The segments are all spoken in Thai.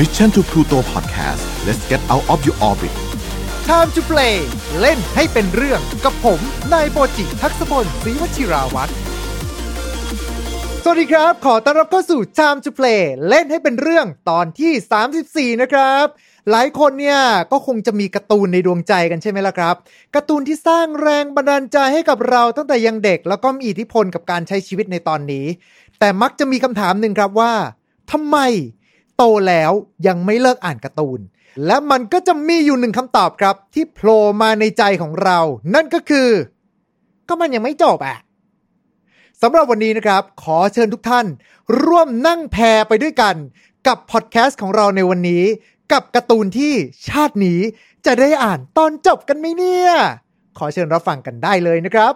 Mission to Pluto Podcast let's get out of your orbit Time to play เล่นให้เป็นเรื่องกับผมนายโปจิทักษพลศรีวชิราวัตรสวัสดีครับ ขอต้อนรับเข้าสู่ Time to play เล่นให้เป็นเรื่องตอนที่ 34 นะครับ หลายคนเนี่ยก็คงจะมีการ์ตูนในดวงใจกันใช่ไหมล่ะครับ การ์ตูนที่สร้างแรงบันดาลใจให้กับเราตั้งแต่ยังเด็ก แล้วก็มีอิทธิพลกับการใช้ชีวิตในตอนนี้ แต่มักจะมีคำถามหนึ่งครับว่าทำไม โตแล้วยังไม่เลิกอ่านการ์ตูน และมันก็จะมีอยู่หนึ่งคำตอบครับ ที่โผล่มาในใจของเรา นั่นก็คือ ก็มันยังไม่จบอะสำหรับวันนี้นะครับ ขอเชิญทุกท่าน ร่วมนั่งแพรไปด้วยกัน กับพอดแคสต์ของเราในวันนี้ กับการ์ตูนที่ชาตินี้จะได้อ่านตอนจบกันไหมเนี่ย ขอเชิญรับฟังกันได้เลยนะครับ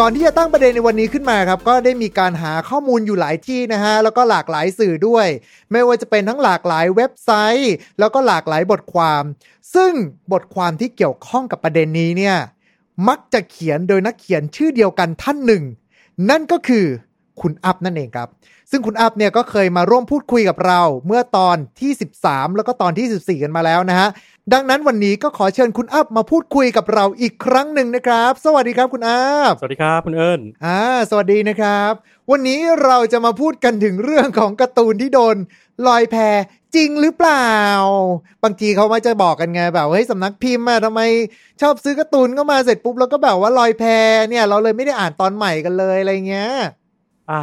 ก่อนที่จะตั้งประเด็นในวันนี้ขึ้นมาครับก็ได้มีการหาข้อมูลอยู่หลายที่นะฮะแล้วก็หลากหลายสื่อด้วย ไม่ว่าจะเป็นทั้งหลากหลายเว็บไซต์ แล้วก็หลากหลายบทความ ซึ่งบทความที่เกี่ยวข้องกับประเด็นนี้เนี่ยมักจะเขียนโดยนักเขียนชื่อเดียวกันท่านหนึ่ง นั่นก็คือคุณอัพนั่นเองครับ ซึ่งคุณอัพเนี่ยก็เคยมาร่วมพูดคุยกับเราเมื่อตอนที่ 13 แล้วก็ตอนที่ 14 กันมาแล้วนะฮะ ดังนั้นวันนี้ก็ขอเชิญคุณอัพมาพูดคุยกับเราอีกครั้งหนึ่งนะครับ สวัสดีครับคุณอัพสวัสดีครับคุณเอิญอ่าสวัสดีนะครับ วันนี้เราจะมาพูดกันถึงเรื่องของการ์ตูนที่โดนลอยแพจริงหรือเปล่า บางทีเขามาจะบอกกันไงแบบเฮ้ยสำนักพิมพ์อะทำไมชอบซื้อการ์ตูนก็มาเสร็จปุ๊บแล้วก็แบบว่าลอยแพเนี่ย เราเลยไม่ได้อ่านตอนใหม่กันเลยอะไรเงี้ย อ่า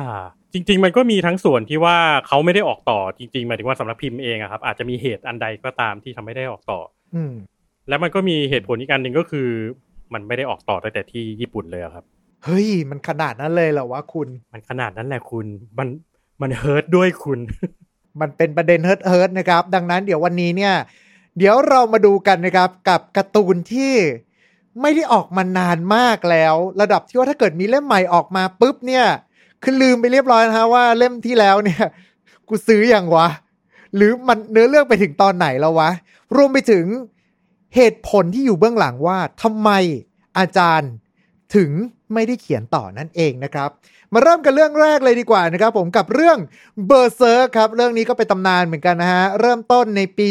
จริง ๆ มันก็มีทั้งส่วนที่ว่าเขาไม่ได้ออกต่อจริงๆหมายถึงว่าสำนักพิมพ์เองอะครับอาจจะมีเหตุอันใดก็ตามที่ทำไม่ได้ออกต่อ อืมแล้วมันก็มีเหตุผลอีกอันหนึ่งก็คือ มันไม่ได้ออกต่อตั้งแต่ที่ญี่ปุ่นเลยอะครับ เฮ้ย มันขนาดนั้นเลยเหรอวะคุณ มันขนาดนั้นแหละคุณ มันมัน hurt ด้วยคุณ มันเป็นประเด็น hurt hurt นะครับ ดังนั้นเดี๋ยววันนี้เนี่ย เดี๋ยวเรามาดูกันนะครับกับการ์ตูนที่ไม่ได้ออกมานานมากแล้ว ระดับที่ว่าถ้าเกิดมีเล่มใหม่ออกมาปุ๊บเนี่ย คือลืมไปเรียบร้อยนะฮะว่าเล่มที่แล้วเนี่ย กูซื้ออย่างวะ หรือมันเนื้อเรื่องไปถึงตอนไหนแล้ววะ รวมไปถึงเหตุผลที่อยู่เบื้องหลังว่าทำไมอาจารย์ถึงไม่ได้เขียนต่อนั่นเองนะครับ มาเริ่มกันเรื่องแรกเลยดีกว่านะครับ ผมกับเรื่องเบอร์เซอร์ครับ เรื่องนี้ก็เป็นตำนานเหมือนกันนะฮะ เริ่มต้นในปี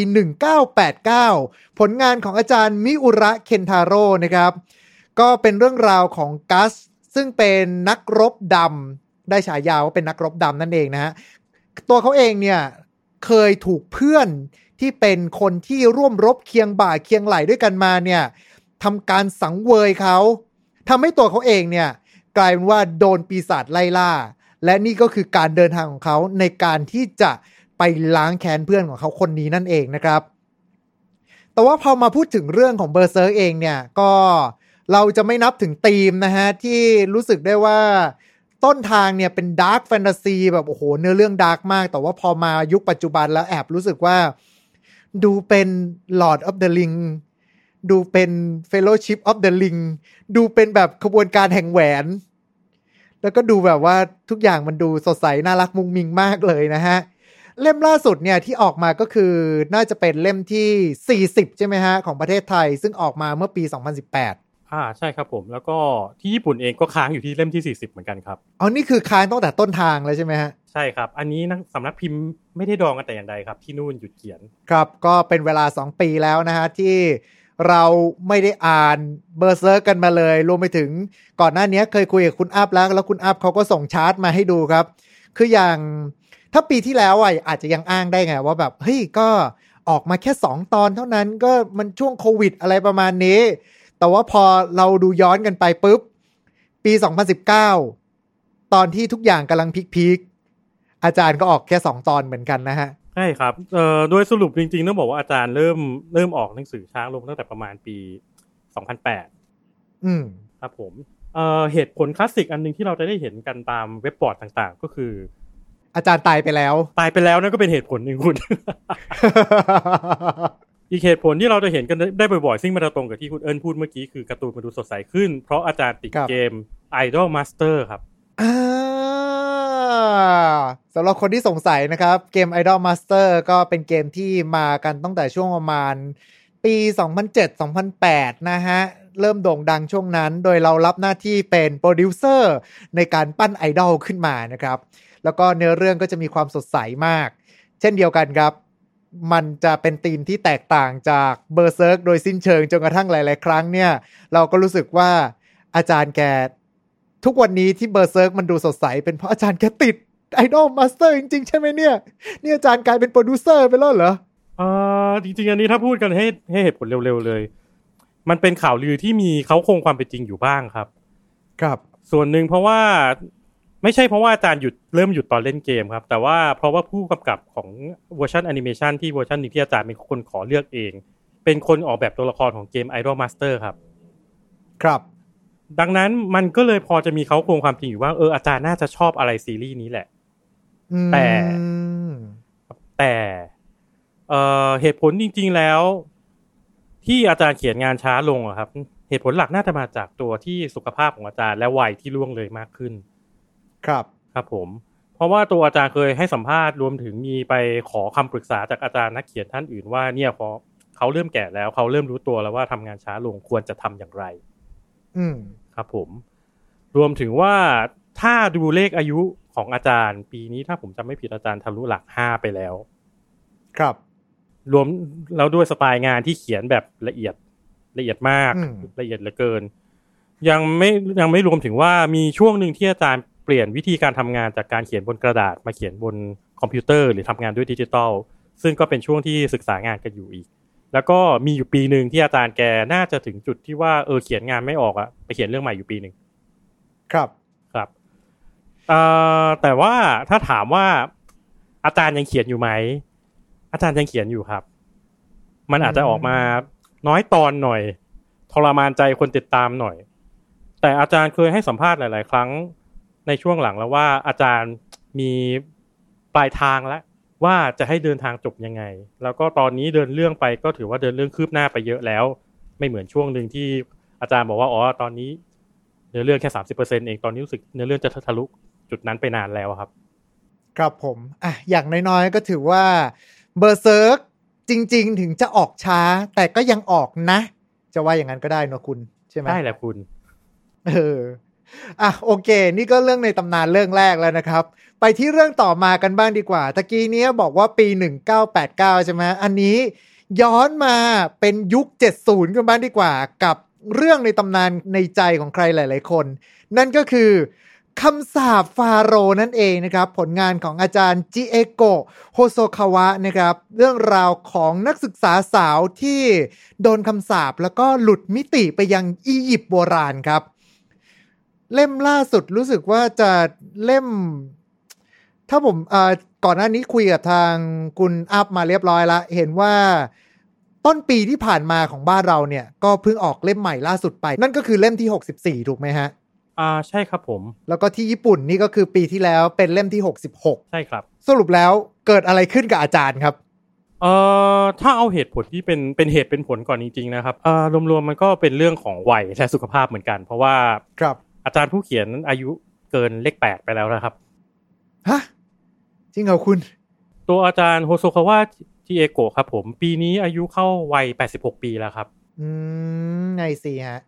1989 ผลงานของอาจารย์มิอุระเคนทาโร่นะครับ ก็เป็นเรื่องราวของกัส ซึ่งเป็นนักรบดำ ได้ฉายาว่าเป็นนักรบดำนั่นเองนะฮะตัวเขาเองเนี่ยเคยถูกเพื่อนที่เป็นคนที่ร่วมรบเคียงบ่าเคียงไหลด้วยกันมาเนี่ยทำการสังเวยเขาทำให้ตัวเขาเองเนี่ยกลายเป็นว่าโดนปีศาจไล่ล่า และนี่ก็คือการเดินทางของเขาในการที่จะไปล้างแค้นเพื่อนของเขาคนนี้นั่นเองนะครับ แต่ว่าพอมาพูดถึงเรื่องของเบอร์เซอร์เองเนี่ยก็เราจะไม่นับถึงธีมนะฮะที่รู้สึกได้ว่า ต้นทางเนี่ยเป็น dark fantasy แบบโอ้โหเนื้อเรื่อง dark มาก แต่ว่าพอมายุคปัจจุบันแล้วแอบรู้สึกว่า ดูเป็น Lord of the Ring ดูเป็น Fellowship of the Ring ดูเป็นแบบขบวนการแห่งแหวน แล้วก็ดูแบบว่าทุกอย่างมันดูสดใส น่ารักมุ้งมิ้งมากเลยนะฮะ เล่มล่าสุดเนี่ยที่ออกมาก็คือน่าจะเป็นเล่มที่ 40 ใช่ไหมฮะ ของประเทศไทย ซึ่งออกมาเมื่อปี 2018 อ่าใช่ครับผม แล้วก็ที่ญี่ปุ่นเองก็ค้างอยู่ที่เล่มที่ 40 เหมือนกันครับอ๋อนี่คือค้างตั้งแต่ต้นทางเลยใช่ไหมฮะใช่ครับ อันนี้นักสำนักพิมพ์ไม่ได้ดองกันแต่อย่างใดครับ ที่นู่นหยุดเขียน ครับก็เป็นเวลา 2 ปีแล้วนะฮะที่เราไม่ได้อ่านเบอร์เซอร์กันมาเลย รวมไปถึงก่อนหน้านี้เคยคุยกับคุณอัพแล้ว แล้วคุณอัพเขาก็ส่งชาร์ตมาให้ดูครับ คืออย่างถ้าปีที่แล้วอะอาจจะยังอ้างได้ไง ว่าแบบเฮ้ยก็ออกมาแค่ 2 ตอนเท่านั้นก็มันช่วงโควิดอะไรประมาณนี้ แต่ว่าพอเราดูย้อนกันไปปุ๊บ ปี 2019 ตอนที่ทุกอย่างกำลังพีคๆอาจารย์ก็ออกแค่2ตอนเหมือนกันนะฮะใช่ครับเอ่อโดยสรุปจริงๆ ต้องบอกว่าอาจารย์เริ่มเริ่มออกหนังสือช้าลงตั้งแต่ประมาณปี 2008 อืมครับผมเอ่อเหตุผลคลาสสิกอันหนึงที่เราจะได้เห็นกันตามเว็บบอร์ดต่างๆ ก็คือ อาจารย์ตายไปแล้ว ตายไปแล้วนั่นก็เป็นเหตุผลหนึ่งคุณ อีกเหตุผลที่เราจะเห็นกันได้บ่อยๆ ซึ่งมันจะตรงกับที่คุณเอิญพูดเมื่อกี้คือการ์ตูนมันดูสดใสขึ้น เพราะอาจารย์ติดครับเกม Idol Master ครับอ่าสำหรับคนที่สงสัยนะครับ เกม Idol Master ก็เป็นเกมที่มากันตั้งแต่ช่วงประมาณ ปี 2007-2008 นะฮะ เริ่มโด่งดังช่วงนั้น โดยเรารับหน้าที่เป็นโปรดิวเซอร์ในการปั้นไอดอลขึ้นมานะครับ แล้วก็เนื้อเรื่องก็จะมีความสดใสมาก เช่นเดียวกันครับ มันจะเป็นธีมที่แตกต่างจาก Berserk โดยสิ้นเชิงจนกระทั่งหลาย ๆ ครั้งเนี่ย เราก็รู้สึกว่าอาจารย์แกทุกวันนี้ที่ Berserk มันดูสดใส เป็นเพราะอาจารย์แกติด Idolmaster จริง ๆ ใช่ไหมเนี่ย นี่อาจารย์กลายเป็นโปรดิวเซอร์ไปแล้วเหรอเออจริง ๆ อันนี้ถ้าพูดกันให้ให้เหตุผลเร็ว ๆ เลย มันเป็นข่าวลือที่มีเค้าโครงความเป็นจริงอยู่บ้างครับ ครับ ส่วนหนึ่งเพราะว่า ไม่ใช่เพราะว่าอาจารย์หยุดเริ่มหยุดตอนเล่นเกมครับ แต่ว่าเพราะว่าผู้กำกับของเวอร์ชันแอนิเมชันที่เวอร์ชันนี้ที่อาจารย์เป็นคนขอเลือกเอง เป็นคนออกแบบตัวละครของเกม Idol Master ครับ ครับ ดังนั้นมันก็เลยพอจะมีเค้าโครงความจริงอยู่ว่าเอออาจารย์น่าจะชอบอะไรซีรีส์นี้แหละอืมแต่แต่เอ่อเหตุผลจริง ๆแล้ว ที่อาจารย์เขียนงานช้าลงอะครับ เหตุผลหลักน่าจะมาจากตัวที่สุขภาพของอาจารย์และวัยที่ล่วงเลยมากขึ้น ครับครับผม เพราะว่าตัวอาจารย์เคยให้สัมภาษณ์รวมถึงมีไปขอคำปรึกษาจากอาจารย์นักเขียนท่านอื่นว่าเนี่ยพอเขาเริ่มแก่แล้วเขาเริ่มรู้ตัวแล้วว่าทำงานช้าลงควรจะทำอย่างไร อืมครับผม รวมถึงว่าถ้าดูเลขอายุของอาจารย์ ปีนี้ถ้าผมจำไม่ผิดอาจารย์ทะลุหลักห้าไปแล้ว ครับ รวมแล้วด้วยสไตล์งานที่เขียนแบบละเอียดละเอียดมากอืมละเอียดเหลือเกิน ยังไม่ยังไม่รวมถึงว่ามีช่วงหนึ่งที่อาจารย์เปลี่ยนวิธีการทำงานจากการเขียนบนกระดาษมาเขียนบนคอมพิวเตอร์หรือทำงานด้วยดิจิตอลซึ่งก็เป็นช่วงที่ศึกษางานกันอยู่อีก แล้วก็มีอยู่ปีหนึ่งที่อาจารย์แกน่าจะถึงจุดที่ว่าเออเขียนงานไม่ออกอะไปเขียนเรื่องใหม่อยู่ปีหนึ่งครับครับเอ่อแต่ว่าถ้าถามว่าอาจารย์ยังเขียนอยู่ไหม อาจารย์ยังเขียนอยู่ครับ มันอาจจะออกมาน้อยตอนหน่อยทรมานใจคนติดตามหน่อย แต่อาจารย์เคยให้สัมภาษณ์หลาย ๆ ครั้ง ในช่วงหลังแล้วว่าอาจารย์มีปลายทางแล้วว่าจะให้เดินทางจบยังไง แล้วก็ตอนนี้เดินเรื่องไปก็ถือว่าเดินเรื่องคืบหน้าไปเยอะแล้ว ไม่เหมือนช่วงหนึ่งที่อาจารย์บอกว่าอ๋อตอนนี้เนื้อเรื่องแค่สามสิบเปอร์เซ็นเองตอนนี้รู้สึกเนื้อเรื่องจะทะลุจุดนั้นไปนานแล้วครับ ครับผมอะอย่างน้อยๆก็ถือว่าเบอร์เซิร์กจริง ๆ ถึงจะออกช้า แต่ก็ยังออกนะ จะว่าอย่างนั้นก็ได้เนอะคุณ ใช่ไหมได้แหละคุณ เออ อะโอเค นี่ก็เรื่องในตำนานเรื่องแรกแล้วนะครับ ไปที่เรื่องต่อมากันบ้างดีกว่า ตะกี้เนี้ยบอกว่าปี 1989 ใช่ไหมอันนี้ย้อนมาเป็นยุค 70 กันบ้างดีกว่า กับเรื่องในตำนานในใจของใครหลาย ๆ คน นั่นก็คือคำสาปฟาโรนั่นเองนะครับ ผลงานของอาจารย์จิเอโกะโฮโซคาวะนะครับ เรื่องราวของนักศึกษาสาวที่โดนคำสาปแล้วก็หลุดมิติไปยังอียิปต์โบราณครับ เล่มล่าสุดรู้สึกว่าจะเล่ม ถ้าผมเอ่อก่อนหน้านี้คุยกับทางคุณอัพมาเรียบร้อยละ เห็นว่าต้นปีที่ผ่านมาของบ้านเราเนี่ย ก็เพิ่งออกเล่มใหม่ล่าสุดไป นั่นก็คือเล่มที่ 64 ถูกไหมฮะ อ่าใช่ครับผม แล้วก็ที่ญี่ปุ่นนี่ก็คือปีที่แล้วเป็นเล่มที่ 66 ใช่ครับ สรุปแล้วเกิดอะไรขึ้นกับอาจารย์ครับเอ่อถ้าเอาเหตุผลที่เป็นเป็นเหตุเป็นผลก่อนจริงๆนะครับอ่ารวมๆมันก็เป็นเรื่องของวัยและสุขภาพเหมือนกัน เพราะว่าครับ อาจารย์ผู้เขียนอายุเกินเลขแปดไปแล้วนะครับฮะจริงเหรอคุณ ตัวอาจารย์โฮโซคาวะจิเอโกะครับ ผม ปีนี้อายุเข้าวัย86ปีแล้วครับ อืมไงสิฮะ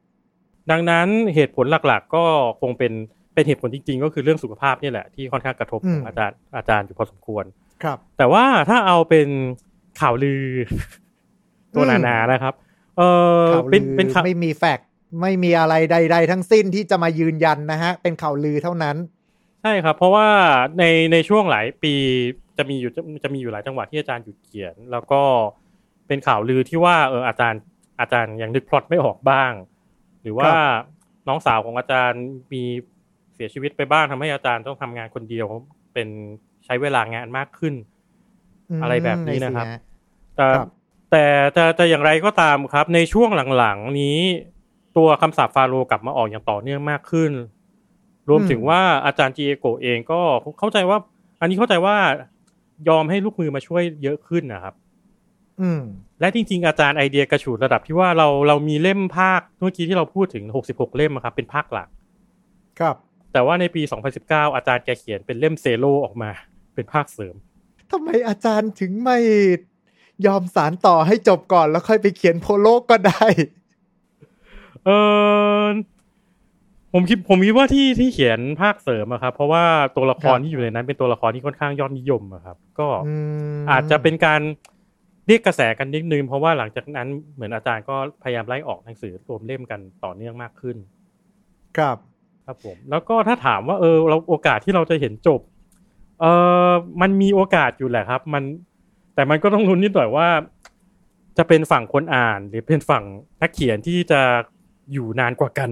ดังนั้นเหตุผลหลักๆ ก็คงเป็นเป็นเหตุผลจริง ๆ ก็คือเรื่องสุขภาพนี่แหละที่ค่อนข้างกระทบอืมอาจารย์อาจารย์อยู่พอสมควร ครับ แต่ว่าถ้าเอาเป็นข่าวลือ ตัวอืมนานานะครับ เออข่าวเป็นลือเป็นข่าวไม่มีแฟกต์ ไม่มีอะไรใด ๆ ทั้งสิ้นที่จะมายืนยันนะฮะ เป็นข่าวลือเท่านั้น ใช่ครับ เพราะว่าในในช่วงหลายปีจะมีอยู่จะจะมีอยู่หลายจังหวัดที่อาจารย์หยุดเขียน แล้วก็เป็นข่าวลือที่ว่าเอออาจารย์อาจารย์ยังนึกพล็อตไม่ออกบ้าง หรือว่าครับน้องสาวของอาจารย์มีเสียชีวิตไปบ้างทำให้อาจารย์ต้องทำงานคนเดียวเป็นใช้เวลางานมากขึ้นมอะไรแบบนี้นะครับไงสิฮแต่ครับแต่แต่แต่อย่างไรก็ตามครับ ในช่วงหลังๆนี้ ตัวคำสาปฟาโรห์กลับมาออกอย่างต่อเนื่องมากขึ้น รวมถึงว่าอาจารย์จีเอโกะเองก็เข้าใจว่า อันนี้เข้าใจว่ายอมให้ลูกมือมาช่วยเยอะขึ้นนะครับ อืม และจริง ๆ อาจารย์ไอเดียกระฉูดระดับที่ว่าเราเรามีเล่มภาคเมื่อกี้ที่เราพูดถึง66เล่มอะครับ เป็นภาคหลัก ครับ แต่ว่าในปี2019อาจารย์แกเขียนเป็นเล่มเซโลออกมา เป็นภาคเสริมทำไมอาจารย์ถึงไม่ยอมสารต่อให้จบก่อนแล้วค่อยไปเขียนโพโลก็ได้ เออผมคิดผมคิดว่าที่ที่เขียนภาคเสริมอะครับ เพราะว่าตัวละครครับที่อยู่ในนั้นเป็นตัวละครที่ค่อนข้างยอดนิยมอะครับ ก็อืมอาจจะเป็นการเรียกกระแสกันนิดนึงเพราะว่าหลังจากนั้นเหมือนอาจารย์ก็พยายามไล่ออกหนังสือรวมเล่มกันต่อเนื่องมากขึ้น ครับ ครับผม แล้วก็ถ้าถามว่าเออเราโอกาสที่เราจะเห็นจบ เออมันมีโอกาสอยู่แหละครับ มันแต่มันก็ต้องลุ้นนิดหน่อยว่า จะเป็นฝั่งคนอ่านหรือเป็นฝั่งนักเขียนที่จะ อยู่นานกว่ากัน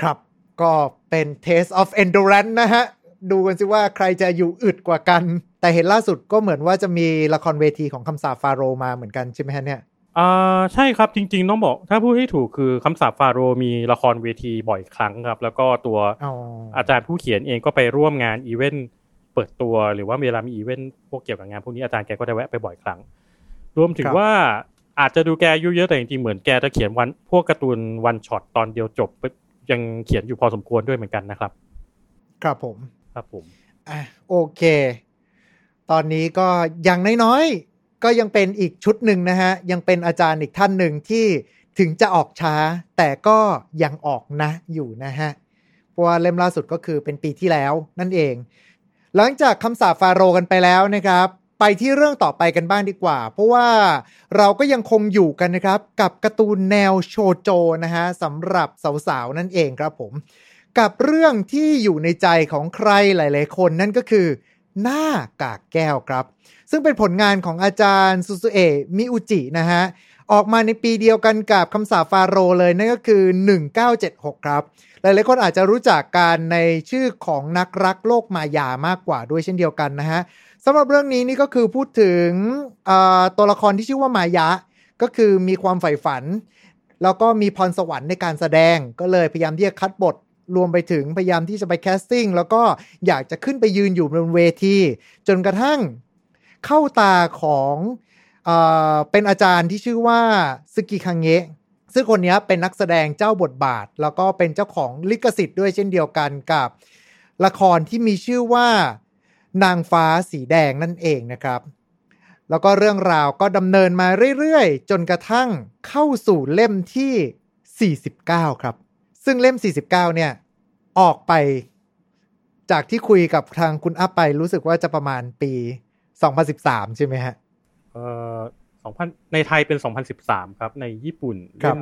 ครับก็เป็น Taste of Endurance นะฮะ ดูกันสิว่าใครจะอยู่อึดกว่ากัน แต่เห็นล่าสุดก็เหมือนว่าจะมีละครเวทีของคำสาปฟาโรห์มาเหมือนกันใช่ไหมฮะเนี่ยอ่าใช่ครับจริงๆ ต้องบอก ถ้าพูดให้ถูกคือคำสาปฟาโรห์มีละครเวทีบ่อยครั้งครับ แล้วก็ตัวอ๋ออาจารย์ผู้เขียนเองก็ไปร่วมงานอีเวนต์เปิดตัวหรือว่าเวลามีอีเวนต์พวกเกี่ยวกับงานพวกนี้อาจารย์แกก็ได้แวะไปบ่อยครั้ง รวมถึงว่า อาจจะดูแกอายุเยอะแต่จริงๆเหมือนแกจะเขียน one พวกการ์ตูน one shot ตอนเดียวจบยังเขียนอยู่พอสมควรด้วยเหมือนกันนะครับ ครับผม ครับผมอะโอเค ตอนนี้ก็อย่างน้อยๆ ก็ยังเป็นอีกชุดหนึ่งนะฮะ ยังเป็นอาจารย์อีกท่านหนึ่งที่ถึงจะออกช้า แต่ก็ยังออกนะอยู่นะฮะ เพราะว่าเล่มล่าสุดก็คือเป็นปีที่แล้วนั่นเอง หลังจากคำสาปฟาโรห์กันไปแล้วนะครับ ไปที่เรื่องต่อไปกันบ้างดีกว่า เพราะว่าเราก็ยังคงอยู่กันนะครับ กับการ์ตูนแนวโชโจนะฮะสำหรับสาวๆ นั่นเองครับผม กับเรื่องที่อยู่ในใจของใครหลายๆ คนนั่นก็คือ หน้ากากแก้วครับ ซึ่งเป็นผลงานของอาจารย์ซูซูเอะมิอุจินะฮะ ออกมาในปีเดียวกันกับคำสาฟาโรเลยนั่นก็คือ 1976 ครับ หลายๆ คนอาจจะรู้จักการในชื่อของนักรักโลกมายามากกว่าด้วยเช่นเดียวกันนะฮะ สำหรับเรื่องนี้นี่ก็คือพูดถึงตัวละครที่ชื่อว่ามายะ ก็คือมีความใฝ่ฝัน แล้วก็มีพรสวรรค์ในการแสดง ก็เลยพยายามที่จะคัดบทรวมไปถึงพยายามที่จะไป casting แล้วก็อยากจะขึ้นไปยืนอยู่บนเวที จนกระทั่งเข้าตาของเออเป็นอาจารย์ที่ชื่อว่าสึกิคาเงะซึ่งคนนี้เป็นนักแสดงเจ้าบทบาท แล้วก็เป็นเจ้าของลิขสิทธิ์ด้วยเช่นเดียวกันกับ ละครที่มีชื่อว่า นางฟ้าสีแดงนั่นเองนะครับ แล้วก็เรื่องราวก็ดำเนินมาเรื่อยๆ จนกระทั่งเข้าสู่เล่มที่ 49 ครับ ซึ่งเล่ม 49 เนี่ย ออกไปจากที่คุยกับทางคุณอัพไปรู้สึกว่าจะประมาณปี 2013 ใช่ไหมฮะ เอ่อสองพันในไทยเป็นสองพันสิบสามครับ ในญี่ปุ่นครัเล่บม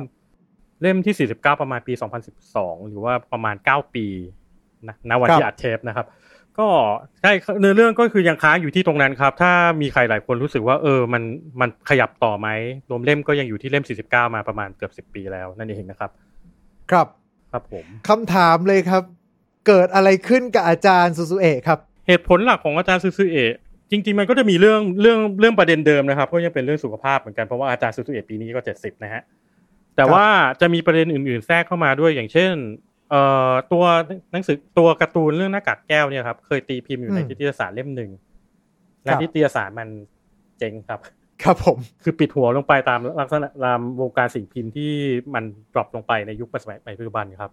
เล่มที่สี่สิบเก้าประมาณปีสองพันสิบสองหรือว่าประมาณเก้าปีนะณวันที่อัดเทปนะครับ ก็ใช่เนื้อเรื่องก็คือยังค้างอยู่ที่ตรงนั้นครับ ถ้ามีใครหลายคนรู้สึกว่าเออมันมันขยับต่อไหมรวมเล่มก็ยังอยู่ที่เล่มสี่สิบเก้ามาประมาณเกือบสิบปีแล้วนั่นเองนะครับ ครับครับผมคำถามเลยครับ เกิดอะไรขึ้นกับอาจารย์ซูซูเอะครับ เหตุผลหลักของอาจารย์ซูซูเอะจริง ๆ มันก็จะมีเรื่องเรื่องเรื่องประเด็นเดิมนะครับ ก็ยังเป็นเรื่องสุขภาพเหมือนกันเพราะว่าอาจารย์ซูซูเอะปีนี้ก็เจ็ดสิบนะฮะแต่ว่าจะมีประเด็นอื่น ๆ แทรกเข้ามาด้วยอย่างเช่น เอ่อตัวหนังสือตัวการ์ตูนเรื่องหน้ากากแก้วเนี่ยครับ เคยตีพิมพ์อยู่ในอืมนิตยสารเล่มหนึ่งและครับนิตยสารมันเจ๊งครับ ครับผม คือปิดหัวลงไปตามลักษณะตามวงการสิ่งพิมพ์ที่มันดรอปลงไปในยุคปัจจุบันครับ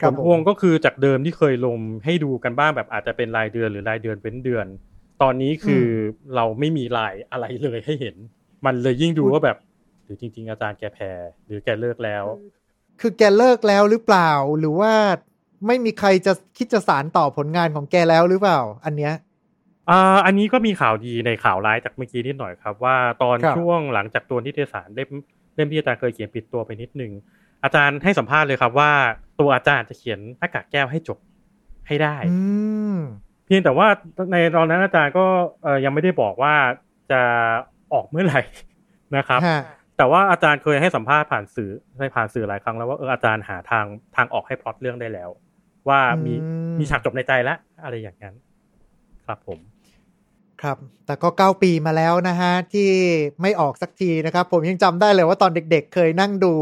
ครัผบลผมพวงก็คือจากเดิมที่เคยลงให้ดูกันบ้างแบบอาจจะเป็นรายเดือนหรือรายเดือนเว้นเดือน ตอนนี้คืออเราไม่มีรายอะไรเลยให้เห็น มันเลยยิ่งดูว่าแบบ หรือจริง ๆ อาจารย์แกแพ้หรือแกเลิกแล้ว คือแกเลิกแล้วหรือเปล่า หรือว่าไม่มีใครจะคิดจะสารต่อผลงานของแกแล้วหรือเปล่า อันเนี้ยอ่าอันนี้ก็มีข่าวดีในข่าวร้ายจากเมื่อกี้นิดหน่อยครับ ว่าตอนครับช่วงหลังจากตัวนิตยสารเล่มเล่มที่อาจารย์เคยเขียนปิดตัวไปนิดนึงอาจารย์ให้สัมภาษณ์เลยครับว่า ตัวอาจารย์จะเขียนหน้ากากแก้วให้จบให้ได้อืมเพียงแต่ว่าในตอนนั้นอาจารย์ก็เอ่อยังไม่ได้บอกว่าจะออกเมื่อไหร่นะครับฮะ แต่ว่าอาจารย์เคยให้สัมภาษณ์ผ่านสื่อในผ่านสื่อหลายครั้งแล้วว่าเอออาจารย์หาทางทางออกให้พล็อตเรื่องได้แล้ว ว่ามีอืมมีฉากจบในใจแล้วอะไรอย่างนั้น ครับผม ครับ แต่ก็9ปีมาแล้วนะฮะ ที่ไม่ออกสักทีนะครับ ผมยังจำได้เลยว่าตอนเด็ก ๆ เคยนั่งดู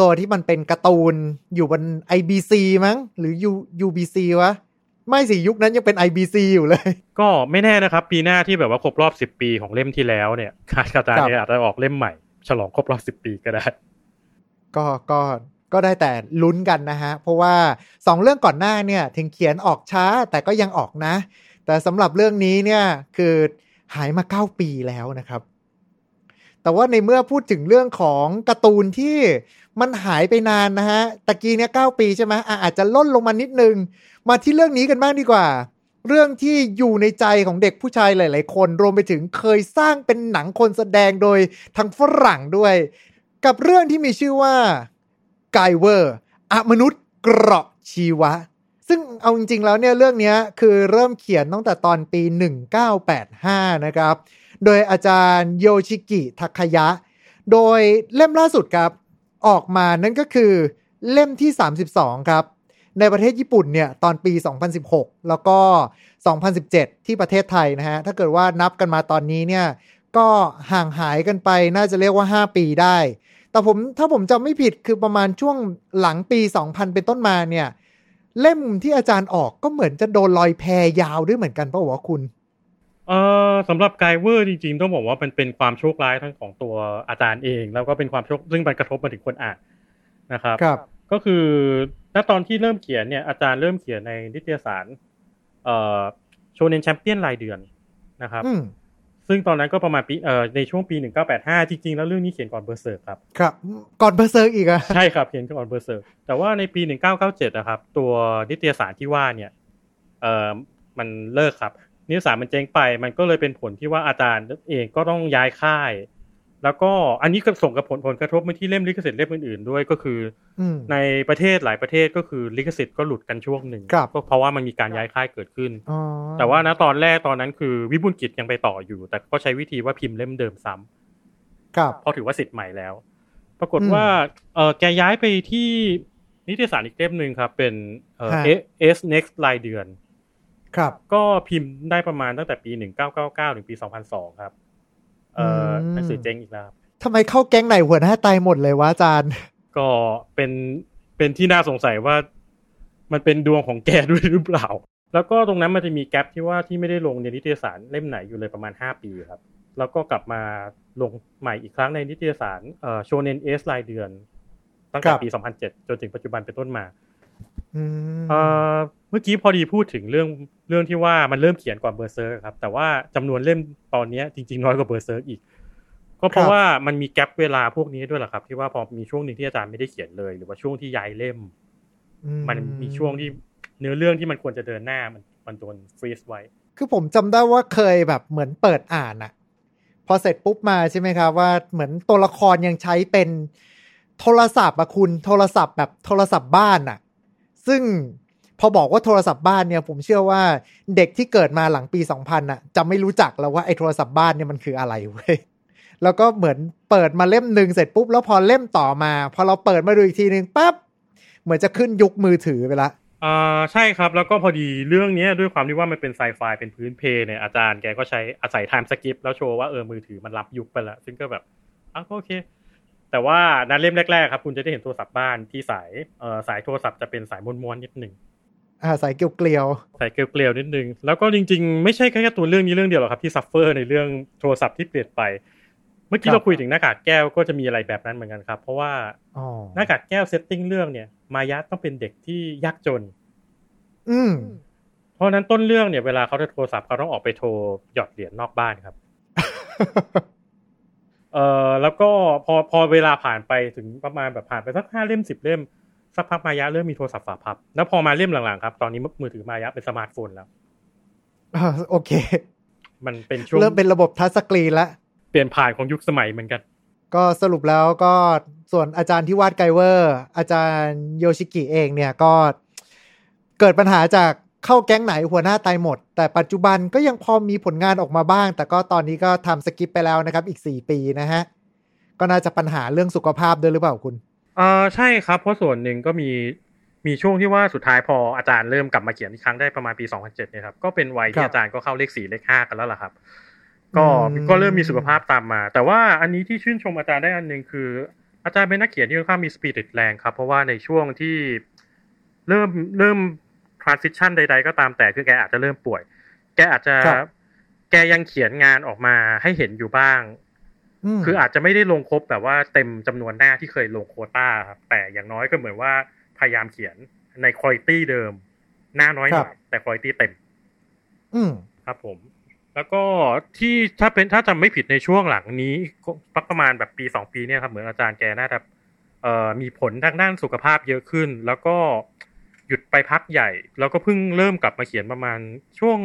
ตัวที่มันเป็นการ์ตูนอยู่บน IBC มั้ง หรือ U UBC วะไม่สิยุคนั้นยังเป็น IBC อยู่เลย ก็ไม่แน่นะครับ ปีหน้าที่แบบว่าครบรอบสิบปีของเล่มที่แล้วเนี่ยอาจารย์เนี่ยอาจจะออกเล่มใหม่ ฉลองครบรอบสิบปีก็ได้ ก็ก็ก็ได้แต่ลุ้นกันนะฮะ เพราะว่าสองเรื่องก่อนหน้าเนี่ย ถึงเขียนออกช้าแต่ก็ยังออกนะ แต่สำหรับเรื่องนี้เนี่ยคือหายมาเก้าปีแล้วนะครับ แต่ว่าในเมื่อพูดถึงเรื่องของการ์ตูนที่มันหายไปนานนะฮะตะกี้เนี่ยเก้าปีใช่ไหมอะอาจจะล่นลงมานิดนึง มาที่เรื่องนี้กันบ้างดีกว่า เรื่องที่อยู่ในใจของเด็กผู้ชายหลาย ๆ คน รวมไปถึงเคยสร้างเป็นหนังคนแสดงโดยทางฝรั่งด้วย กับเรื่องที่มีชื่อว่าไกเวอร์อมนุษย์เกราะชีวะ ซึ่งเอาจริง ๆ แล้วเนี่ยเรื่องนี้คือเริ่มเขียนตั้งแต่ตอนปี 1985 นะครับ โดยอาจารย์โยชิกิทาคยะ โดยเล่มล่าสุดครับ ออกมานั่นก็คือเล่มที่ 32 ครับ ในประเทศญี่ปุ่นเนี่ยตอนปี 2016 แล้วก็ 2017 ที่ประเทศไทยนะฮะ ถ้าเกิดว่านับกันมาตอนนี้เนี่ยก็ห่างหายกันไปน่าจะเรียกว่า 5 ปีได้ แต่ผมถ้าผมจำไม่ผิดคือประมาณช่วงหลังปี 2000 เป็นต้นมาเนี่ย เล่มที่อาจารย์ออกก็เหมือนจะโดนลอยแพยาวด้วยเหมือนกันเปล่าวะคุณเออสำหรับไกเวอร์จริงๆต้องบอกว่ามันเป็นความโชคร้ายทั้งของตัวอาจารย์เอง แล้วก็เป็นความโชคซึ่งมันกระทบมาถึงคนอ่านนะครับ ครับ ก็คือ ณตอนที่เริ่มเขียนเนี่ยอาจารย์เริ่มเขียนในนิตยสาร เอ่อ Shonen Champion รายเดือนนะครับอืมซึ่งตอนนั้นก็ประมาณปีเอ่อในช่วงปี 1985 จริง ๆ แล้วเรื่องนี้เขียนก่อน Berserk ครับ ครับ ก่อน Berserk อีกอะใช่ครับเขียนก่อน Berserk แต่ว่าในปี 1997นะครับ ตัวนิตยสารที่ว่าเนี่ยเอ่อมันเลิกครับนิตยสารมันเจ๊งไป มันก็เลยเป็นผลที่ว่าอาจารย์เองก็ต้องย้ายค่าย แล้วก็อันนี้ก็ส่งกับผลผลกระทบมาที่เล่มลิขสิทธิ์เล่มอื่นๆด้วยก็คืออืมในประเทศหลายประเทศก็คือลิขสิทธิ์ก็หลุดกันช่วงหนึ่งครับก็เพราะว่ามันมีการย้ายค่ายเกิดขึ้นอ๋อแต่ว่านะตอนแรกตอนนั้นคือวิบุลกิจยังไปต่ออยู่ แต่ก็ใช้วิธีว่าพิมพ์เล่มเดิมซ้ำครับเพราะถือว่าสิทธิ์ใหม่แล้ว ปรากฏอืมว่าเออแกย้ายไปที่นิตยสารอีกเล่มหนึ่งครับ เป็นเออฮะเอส next รายเดือน ครับ ก็พิมพ์ได้ประมาณตั้งแต่ปี 1999 ถึงปี 2002 ครับ เอออืมหนังสือเจ๊งอีกแล้วครับทำไมเข้าแก๊งไหนหัวหน้าตายหมดเลยวะอาจารย์ ก็เป็นเป็นที่น่าสงสัยว่า มันเป็นดวงของแกด้วยหรือเปล่า แล้วก็ตรงนั้นมันจะมีแกลบที่ว่าที่ไม่ได้ลงในนิตยสารเล่มไหนอยู่เลยประมาณ 5 ปีครับ แล้วก็กลับมาลงใหม่อีกครั้งในนิตยสารเอ่อโชเนนเอสรายเดือนตั้งแต่ครับปี 2007 จนถึงปัจจุบันเป็นต้นมาอืม เอ่อเมื่อกี้พอดีพูดถึงเรื่องเรื่องที่ว่ามันเริ่มเขียนก่อนเบอร์เซิร์กครับ แต่ว่าจำนวนเล่มตอนเนี้ยจริง ๆ น้อยกว่า Berserk อีก ก็เพราะว่ามันมี gap เวลาพวกนี้ด้วยแหละครับ ที่ว่าพอมีช่วงหนึ่งที่อาจารย์ไม่ได้เขียนเลย หรือว่าช่วงที่ย้ายเล่ม มันมีช่วงที่เนื้อเรื่องที่มันควรจะเดินหน้ามันมันโดน freeze ไว้ คือผมจำได้ว่าเคยแบบเหมือนเปิดอ่านอะพอเสร็จปุ๊บมาใช่ไหมครับว่าเหมือนตัวละครยังใช้เป็นโทรศัพท์อะคุณโทรศัพท์แบบโทรศัพท์บ้านอะซึ่ง พอบอกว่าโทรศัพท์บ้านเนี่ยผมเชื่อว่าเด็กที่เกิดมาหลังปี 2000อะจะไม่รู้จักแล้วว่าไอ้โทรศัพท์บ้านเนี่ยมันคืออะไรเว้ยแล้วก็เหมือนเปิดมาเล่มหนึ่งเสร็จปุ๊บแล้วพอเล่มต่อมา พอเราเปิดมาดูอีกทีหนึ่งปั๊บเหมือนจะขึ้นยุคมือถือไปละอ่าใช่ครับแล้วก็พอดีเรื่องนี้ด้วยความที่ว่ามันเป็นไซไฟเป็นพื้นเพเนี่ยอาจารย์แกก็ใช้อาศัยไทม์สกิปแล้วโชว์ว่าเออมือถือมันรับยุคไปล้วซึ่งก็แบบอ้าวโอเค แต่ว่าในเล่มแรกๆครับคุณจะได้เห็นโทรศัพท์บ้านที่สายเอ่อสายโทรศัพท์จะเป็นสายม้วนๆนิดหนึ่ง อ่าใส่เกลียวสายเกลียวๆนิดนึง แล้วก็จริง ๆ ไม่ใช่แค่ตัวเรื่องนี้เรื่องเดียวหรอกครับที่ suffer ในเรื่องโทรศัพท์ที่เปลี่ยนไป เมื่อกี้เราคุยถึงหน้ากากแก้วก็จะมีอะไรแบบนั้นเหมือนกันครับ เพราะว่าๆอ๋อหน้ากากแก้ว setting เรื่องเนี่ย มายะต้องเป็นเด็กที่ยากจน อืมเพราะฉะนั้นต้นเรื่องเนี่ยเวลาเขาจะโทรศัพท์เขาต้องออกไปโทรหยอดเหรียญนอกบ้านครับเอ่อแล้วก็พอพอเวลาผ่านไปถึงประมาณแบบผ่านไปสักห้าเล่มสิบเล่ม สักพักมายะเริ่มมีโทรศัพท์ฝาพับ แล้วพอมาเล่มหลังๆครับ ตอนนี้มือถือมายะเป็นสมาร์ทโฟนแล้วอ่าโอเค มันเป็นช่วงเริ่มเป็นระบบ touch screen แล้วเปลี่ยนผ่านของยุคสมัยเหมือนกัน ก็สรุปแล้วก็ส่วนอาจารย์ที่วาด Guyver อาจารย์โยชิกิเองเนี่ยก็เกิดปัญหาจากเข้าแก๊งไหนหัวหน้าตายหมด แต่ปัจจุบันก็ยังพอมีผลงานออกมาบ้าง แต่ก็ตอนนี้ก็ time skip ไปแล้วนะครับ อีก 4 ปีนะฮะ ก็น่าจะปัญหาเรื่องสุขภาพด้วยหรือเปล่าคุณ อ่าใช่ครับ เพราะส่วนหนึ่งก็มีมีช่วงที่ว่าสุดท้ายพออาจารย์เริ่มกลับมาเขียนอีกครั้งได้ประมาณปี 2007เนี่ยครับก็เป็นวัยครัที่บอาจารย์ก็เข้าเลขสี่เลขห้ากันแล้วล่ะครับ ก็อืมก็เริ่มมีสุขภาพตามมา แต่ว่าอันนี้ที่ชื่นชมอาจารย์ได้อันหนึ่งคือ อาจารย์เป็นนักเขียนที่ค่อนข้างมีสปิริตแรงครับ เพราะว่าในช่วงที่เริ่มเริ่ม transition ใด ๆ ก็ตามแต่คือแกอาจจะเริ่มป่วย แกอาจจะครับแกยังเขียนงานออกมาให้เห็นอยู่บ้างม คืออาจจะไม่ได้ลงครบแบบว่าเต็มจำนวนหน้าที่เคยลงโควต้าครับแต่อย่างน้อยก็เหมือนว่าพยายามเขียนในคุณ i t y เดิม หน้าน้อยหน่อยแต่คุณ i t y เต็ม อืมครับผม แล้วก็ที่ถ้าเป็นถ้าจำไม่ผิดในช่วงหลังนี้ก็ประมาณแบบปีสองปีเนี่ยครับเหมือนอาจารย์แกน่าจะเอ่อมีผลทางด้านสุขภาพเยอะขึ้น แล้วก็หยุดไปพักใหญ่ แล้วก็เพิ่งเริ่มกลับมาเขียนประมาณช่วง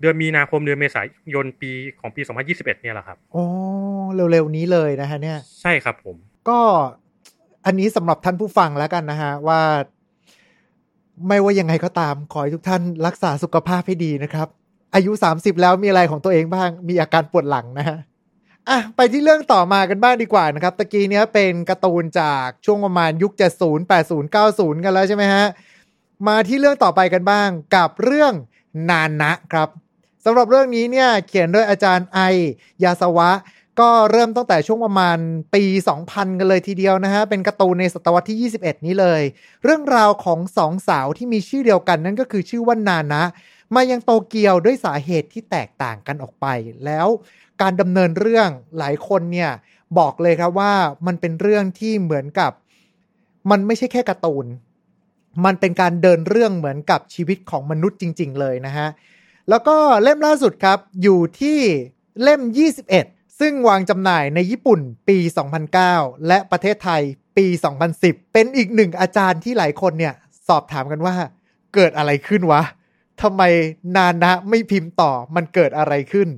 เดือนมีนาคมเดือนเมษายนปีของปี 2021 เนี่ยแหละครับโอ้ เร็วๆนี้เลยนะฮะเนี่ย ใช่ครับผม ก็อันนี้สำหรับท่านผู้ฟังแล้วกันนะฮะ ว่า ไม่ว่ายังไงก็ตาม ขอให้ทุกท่านรักษาสุขภาพให้ดีนะครับ อายุ 30 แล้วมีอะไรของตัวเองบ้าง มีอาการปวดหลังนะฮะอะไปที่เรื่องต่อมากันบ้างดีกว่านะครับ ตะกี้เนี้ยเป็นการ์ตูนจากช่วงประมาณยุค 70 80 90 กันแล้วใช่ไหมฮะ มาที่เรื่องต่อไปกันบ้างกับเรื่องนานนะครับสำหรับเรื่องนี้เนี่ยเขียนโดยอาจารย์ไอยาสวะ ก็เริ่มตั้งแต่ช่วงประมาณปี 2000 กันเลยทีเดียวนะฮะ เป็นการ์ตูนในศตวรรษที่ 21 นี้เลย เรื่องราวของสองสาวที่มีชื่อเดียวกันนั่นก็คือชื่อว่านานะ มายังโตเกียวด้วยสาเหตุที่แตกต่างกันออกไป แล้วการดำเนินเรื่องหลายคนเนี่ยบอกเลยครับว่ามันเป็นเรื่องที่เหมือนกับ มันไม่ใช่แค่การ์ตูน มันเป็นการเดินเรื่องเหมือนกับชีวิตของมนุษย์จริง ๆ เลยนะฮะ แล้วก็เล่มล่าสุดครับอยู่ที่เล่ม 21 ซึ่งวางจำหน่ายในญี่ปุ่นปี 2009 และประเทศไทยปี 2010 เป็นอีกหนึ่งอาจารย์ที่หลายคนเนี่ย สอบถามกันว่า เกิดอะไรขึ้นวะทำไมนานะไม่พิมพ์ต่อมันเกิดอะไรขึ้น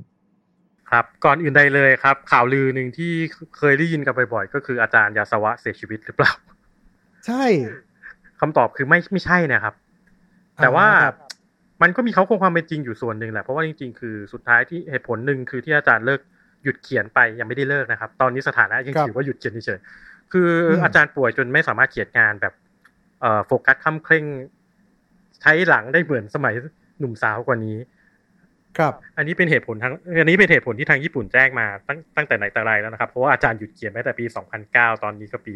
ครับก่อนอื่นใดเลยครับ ข่าวลือหนึ่งที่เคยได้ยินกันบ่อยๆก็คืออาจารย์ยาสวะเสียชีวิตหรือเปล่า ใช่คำตอบคือไม่ไม่ใช่นะครับ แต่ว่าอ่ครับมันก็มีเขาคงความเป็นจริงอยู่ส่วนหนึ่งแหละเพราะว่าจริงๆ คือสุดท้ายที่เหตุผลหนึ่งคือที่อาจารย์เลิก หยุดเขียนไปยังไม่ได้เลิกนะครับ ตอนนี้สถานะยังถือว่าหยุดเขียนเฉยๆคืออมอาจารย์ป่วยจนไม่สามารถเขียนงานแบบเอ่อโฟกัสค่ำเคร่ง ใช้หลังได้เหมือนสมัยหนุ่มสาวกว่านี้ ครับ อันนี้เป็นเหตุผลทางอันนี้เป็นเหตุผลที่ทางญี่ปุ่นแจ้งมาตั้งตั้งแต่ไหนแต่ไรแล้วนะครับ เพราะว่าอาจารย์หยุดเขียนมาแต่ปี 2009 ตอนนี้ก็ปี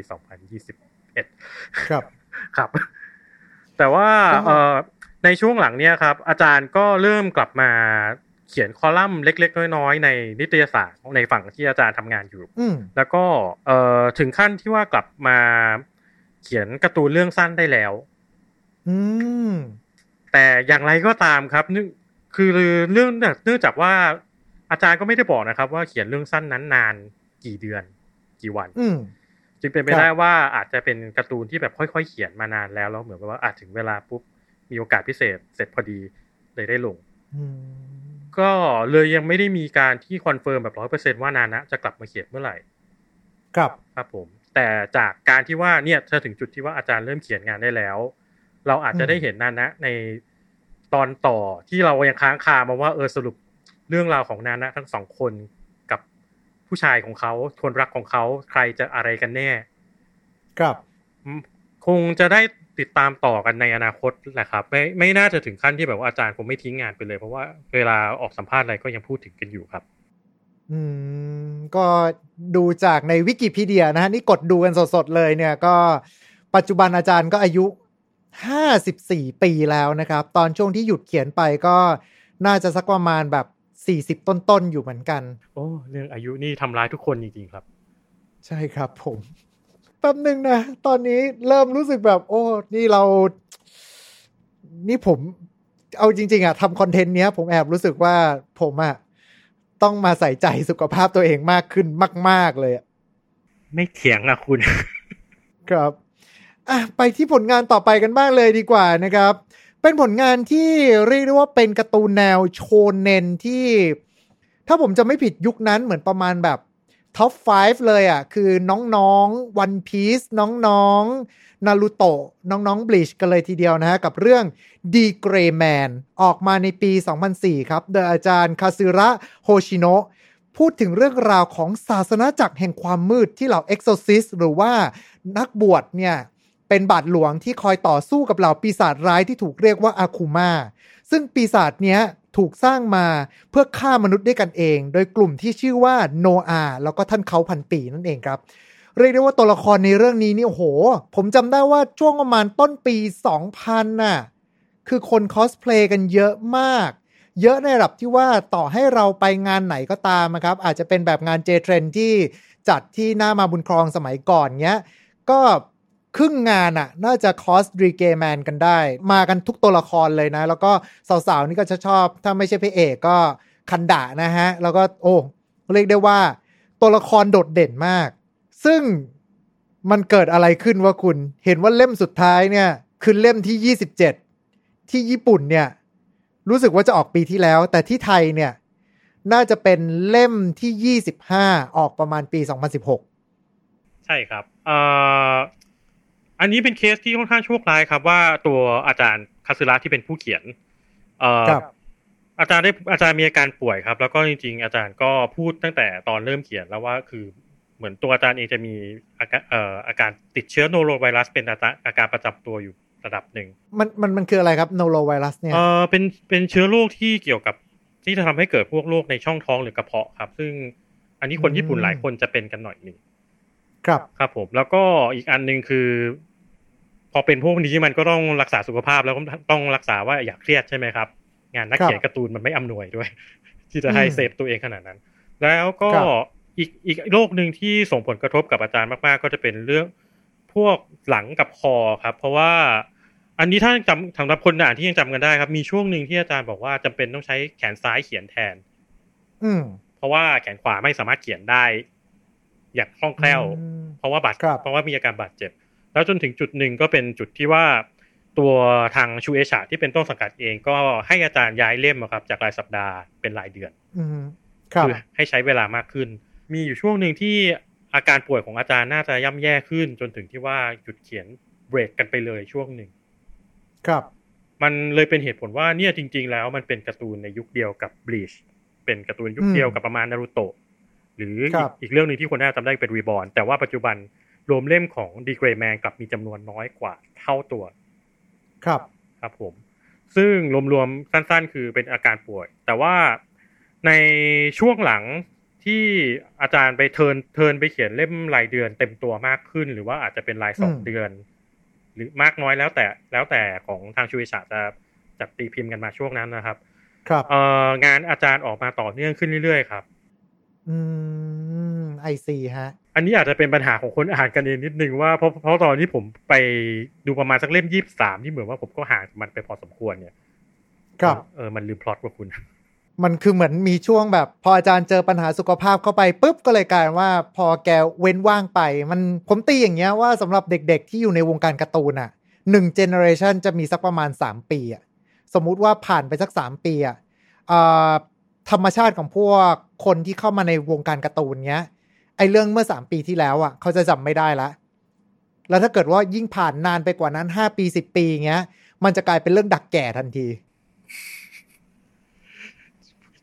2021 ครับ ครับ แต่ว่าก็เอ่อในช่วงหลังเนี่ยครับ อาจารย์ก็เริ่มกลับมา เขียนคอลัมน์เล็ก ๆ น้อยๆในนิตยสารในฝั่งที่อาจารย์ทำงานอยู่อืมแล้วก็เอ่อถึงขั้นที่ว่ากลับมาเขียนการ์ตูนเรื่องสั้นได้แล้ว อืมแต่อย่างไรก็ตามครับเนื่องคือเรื่องเนื่องจากว่าอาจารย์ก็ไม่ได้บอกนะครับ ว่าเขียนเรื่องสั้นนั้นนานกี่เดือน กี่วัน อืมจึงเป็นไปครับได้ว่าอาจจะเป็นการ์ตูนที่แบบค่อยๆเขียนมานานแล้วแล้วเหมือนกับว่าอาจถึงเวลาปุ๊บมีโอกาสพิเศษเสร็จพอดีเลยได้ลงอืม ก็เลยยังไม่ได้มีการที่ confirm แบบร้อยเปอร์เซ็นต์ว่านานะจะกลับมาเขียนเมื่อไหร่ ครับครับผม แต่จากการที่ว่าเนี่ยจะถึงจุดที่ว่าอาจารย์เริ่มเขียนงานได้แล้ว เราอาจจะได้เห็นนานะในตอนต่อที่เรายังค้างคามาว่าเออสรุปเรื่องราวของนานะทั้งสองคนกับผู้ชายของเขาคนรักของเขาใครจะอะไรกันแน่ ครับอืมคงจะได้ ติดตามต่อกันในอนาคตแหละครับ ไม่ไม่น่าจะถึงขั้นที่แบบว่าอาจารย์คงไม่ทิ้งงานไปเลย เพราะว่าเวลาออกสัมภาษณ์อะไรก็ยังพูดถึงกันอยู่ครับ อืม ก็ดูจากในวิกิพีเดียนะฮะนี่กดดูกันสดๆเลยเนี่ยก็ปัจจุบันอาจารย์ก็อายุ54ปีแล้วนะครับ ตอนช่วงที่หยุดเขียนไปก็น่าจะสักประมาณแบบ40ต้นๆอยู่เหมือนกัน โอ้เรื่องอายุนี่ทำร้ายทุกคนจริงๆครับ ใช่ครับผม แป๊บหนึ่งนะ ตอนนี้เริ่มรู้สึกแบบ โอ้ นี่เรา นี่ผม เอาจริง ๆอะทำคอนเทนต์เนี้ย ผมแอบรู้สึกว่าผมอะต้องมาใส่ใจสุขภาพตัวเองมากขึ้นมาก ๆ เลยอะไม่เถียงอะคุณ ครับอะไปที่ผลงานต่อไปกันบ้างเลยดีกว่านะครับ เป็นผลงานที่เรียกได้ว่าเป็นการ์ตูนแนวโชเนนที่ ถ้าผมจะไม่ผิดยุคนั้นเหมือนประมาณแบบ ท็อป 5 เลยอะ คือน้องๆ One Piece น้องๆนารูโตะน้องๆ Bleach กันเลยทีเดียวนะฮะ กับเรื่อง The Gray Man ออกมาในปี 2004 ครับ โดยอาจารย์คาซึระโฮชิโนะพูดถึงเรื่องราวของศาสนาจักรแห่งความมืดที่เหล่า Exorcist หรือว่านักบวชเนี่ยเป็นบาทหลวงที่คอยต่อสู้กับเหล่าปีศาจร้ายที่ถูกเรียกว่าอาคูมาซึ่งปีศาจเนี้ย ถูกสร้างมาเพื่อฆ่ามนุษย์ด้วยกันเอง โดยกลุ่มที่ชื่อว่าโนอาแล้วก็ท่านเขาพันปีนั่นเองครับ เรียกได้ว่าตัวละครในเรื่องนี้นี่โอ้โห ผมจำได้ว่าช่วงประมาณต้นปี 2000น่ะคือคนคอสเพลย์กันเยอะมาก เยอะในระดับที่ว่าต่อให้เราไปงานไหนก็ตามนะครับ อาจจะเป็นแบบงาน J-Trend ที่จัดที่หน้ามาบุญครองสมัยก่อนเงี้ย ก็ ครึ่งงานอะน่าจะ cos D.Gray-man กันได้ มากันทุกตัวละครเลยนะ แล้วก็สาวๆ นี่ก็จะชอบ ถ้าไม่ใช่พระเอกก็คันดะนะฮะ แล้วก็โอ้ เรียกได้ว่า ตัวละครโดดเด่นมาก ซึ่งมันเกิดอะไรขึ้นวะคุณ เห็นว่าเล่มสุดท้ายเนี่ย คือเล่มที่ยี่สิบเจ็ดที่ญี่ปุ่นเนี่ย รู้สึกว่าจะออกปีที่แล้ว แต่ที่ไทยเนี่ย น่าจะเป็นเล่มที่ยี่สิบห้าออกประมาณปีสองพันสิบหกใช่ครับ เอ่อ อันนี้เป็นเคสที่ค่อนข้างโชคร้ายครับ ว่าตัวอาจารย์คาสึระที่เป็นผู้เขียน เอ่อครับอาจารย์ได้อาจารย์มีอาการป่วยครับ แล้วก็จริง ๆ อาจารย์ก็พูดตั้งแต่ตอนเริ่มเขียนแล้วว่าคือเหมือนตัวอาจารย์เองจะมีอาการเอ่ออาการติดเชื้อโนโรไวรัสเป็นอาการอาการประจำตัวอยู่ระดับหนึ่ง มันมันมันคืออะไรครับโนโรไวรัสเนี่ยเออเป็นเป็นเชื้อโรคที่เกี่ยวกับที่จะทำให้เกิดพวกโรคในช่องท้องหรือกระเพาะครับ ซึ่งอันนี้คนอืมญี่ปุ่นหลายคนจะเป็นกันหน่อยหนึ่ง ครับครับผมแล้วก็อีกอันหนึ่งคือ พอเป็นพวกนี้มันก็ต้องรักษาสุขภาพแล้วก็ต้องรักษาว่าอย่าเครียดใช่ไหมครับ งานนักครับเขียนการ์ตูนมันไม่อำนวยด้วย ที่จะให้อืมเซฟตัวเองขนาดนั้น แล้วก็ครับอีกอีกโรคหนึ่งที่ส่งผลกระทบกับอาจารย์มาก ๆ ก็จะเป็นเรื่องพวกหลังกับคอครับ เพราะว่าอันนี้ถ้าจำสำหรับคนอ่านที่ยังจำกันได้ครับ มีช่วงหนึ่งที่อาจารย์บอกว่าจำเป็นต้องใช้แขนซ้ายเขียนแทน อืมเพราะว่าแขนขวาไม่สามารถเขียนได้ อย่างคล่องแคล่วอืมเพราะว่าบาดครับเพราะว่ามีอาการบาดเจ็บ แล้วจนถึงจุดหนึ่งก็เป็นจุดที่ว่าตัวทางชูเอชาที่เป็นต้นสังกัดเองก็ให้อาจารย์ย้ายเล่มอะครับ จากรายสัปดาห์เป็นรายเดือนอืมครับอให้ใช้เวลามากขึ้น มีอยู่ช่วงหนึ่งที่อาการป่วยของอาจารย์น่าจะย่ำแย่ขึ้น จนถึงที่ว่าหยุดเขียนเบรกกันไปเลยช่วงหนึ่งครับ มันเลยเป็นเหตุผลว่าเนี่ยจริง ๆ แล้วมันเป็นการ์ตูนในยุคเดียวกับบลีชเป็นการ์ตูนยุคเดียวกับประมาณนารูโตะ หรือครัอีบกอีกเรื่องหนึ่งที่คนน่าจะจำได้เป็นรีบอ n แต่ว่าปัจจุบันรวมเล่มของดีเกรแมนกลับมีจำนวนน้อยกว่าเท่าตัว ครับ ครับผม ซึ่งรวมๆสั้นๆ คือเป็นอาการป่วย แต่ว่าในช่วงหลังที่อาจารย์ไปเทิร์นเทิร์นไปเขียนเล่มรายเดือนเต็มตัวมากขึ้น หรือว่าอาจจะเป็นรายสองอืมเดือน หรือมากน้อยแล้วแต่แล้วแต่ของทางชูวิชาจะจัดตีพิมพ์กันมาช่วงนั้นนะครับ ครับเอ่องานอาจารย์ออกมาต่อเนื่องขึ้นเรื่อยๆครับ อืมไอซีฮะ อันนี้อาจจะเป็นปัญหาของคนอ่านกันเองนิดนึงว่าเพราะเพราะตอนที่ผมไปดูประมาณสักเล่มยี่สามที่เหมือนว่าผมก็ห่างมันไปพอสมควรเนี่ยครับเออมันลืมพล็อตว่าคุณ มันคือเหมือนมีช่วงแบบ พออาจารย์เจอปัญหาสุขภาพเข้าไปปุ๊บก็เลยกลายเป็นว่า พอแกเว้นว่างไป มันผมตีอย่างเงี้ยว่าสำหรับเด็กๆ ที่อยู่ในวงการการ์ตูนอะหนึ่ง generation จะมีสักประมาณ3ปีอะสมมุติว่าผ่านไปสัก3ปีอะอ่าธรรมชาติของพวก คนที่เข้ามาในวงการการ์ตูนเงี้ย ไอเรื่องเมื่อ3ปีที่แล้วอะ เขาจะจำไม่ได้ละ แล้วถ้าเกิดว่ายิ่งผ่านนานไปกว่านั้น5ปี10ปีเงี้ย มันจะกลายเป็นเรื่องดักแก่ทันที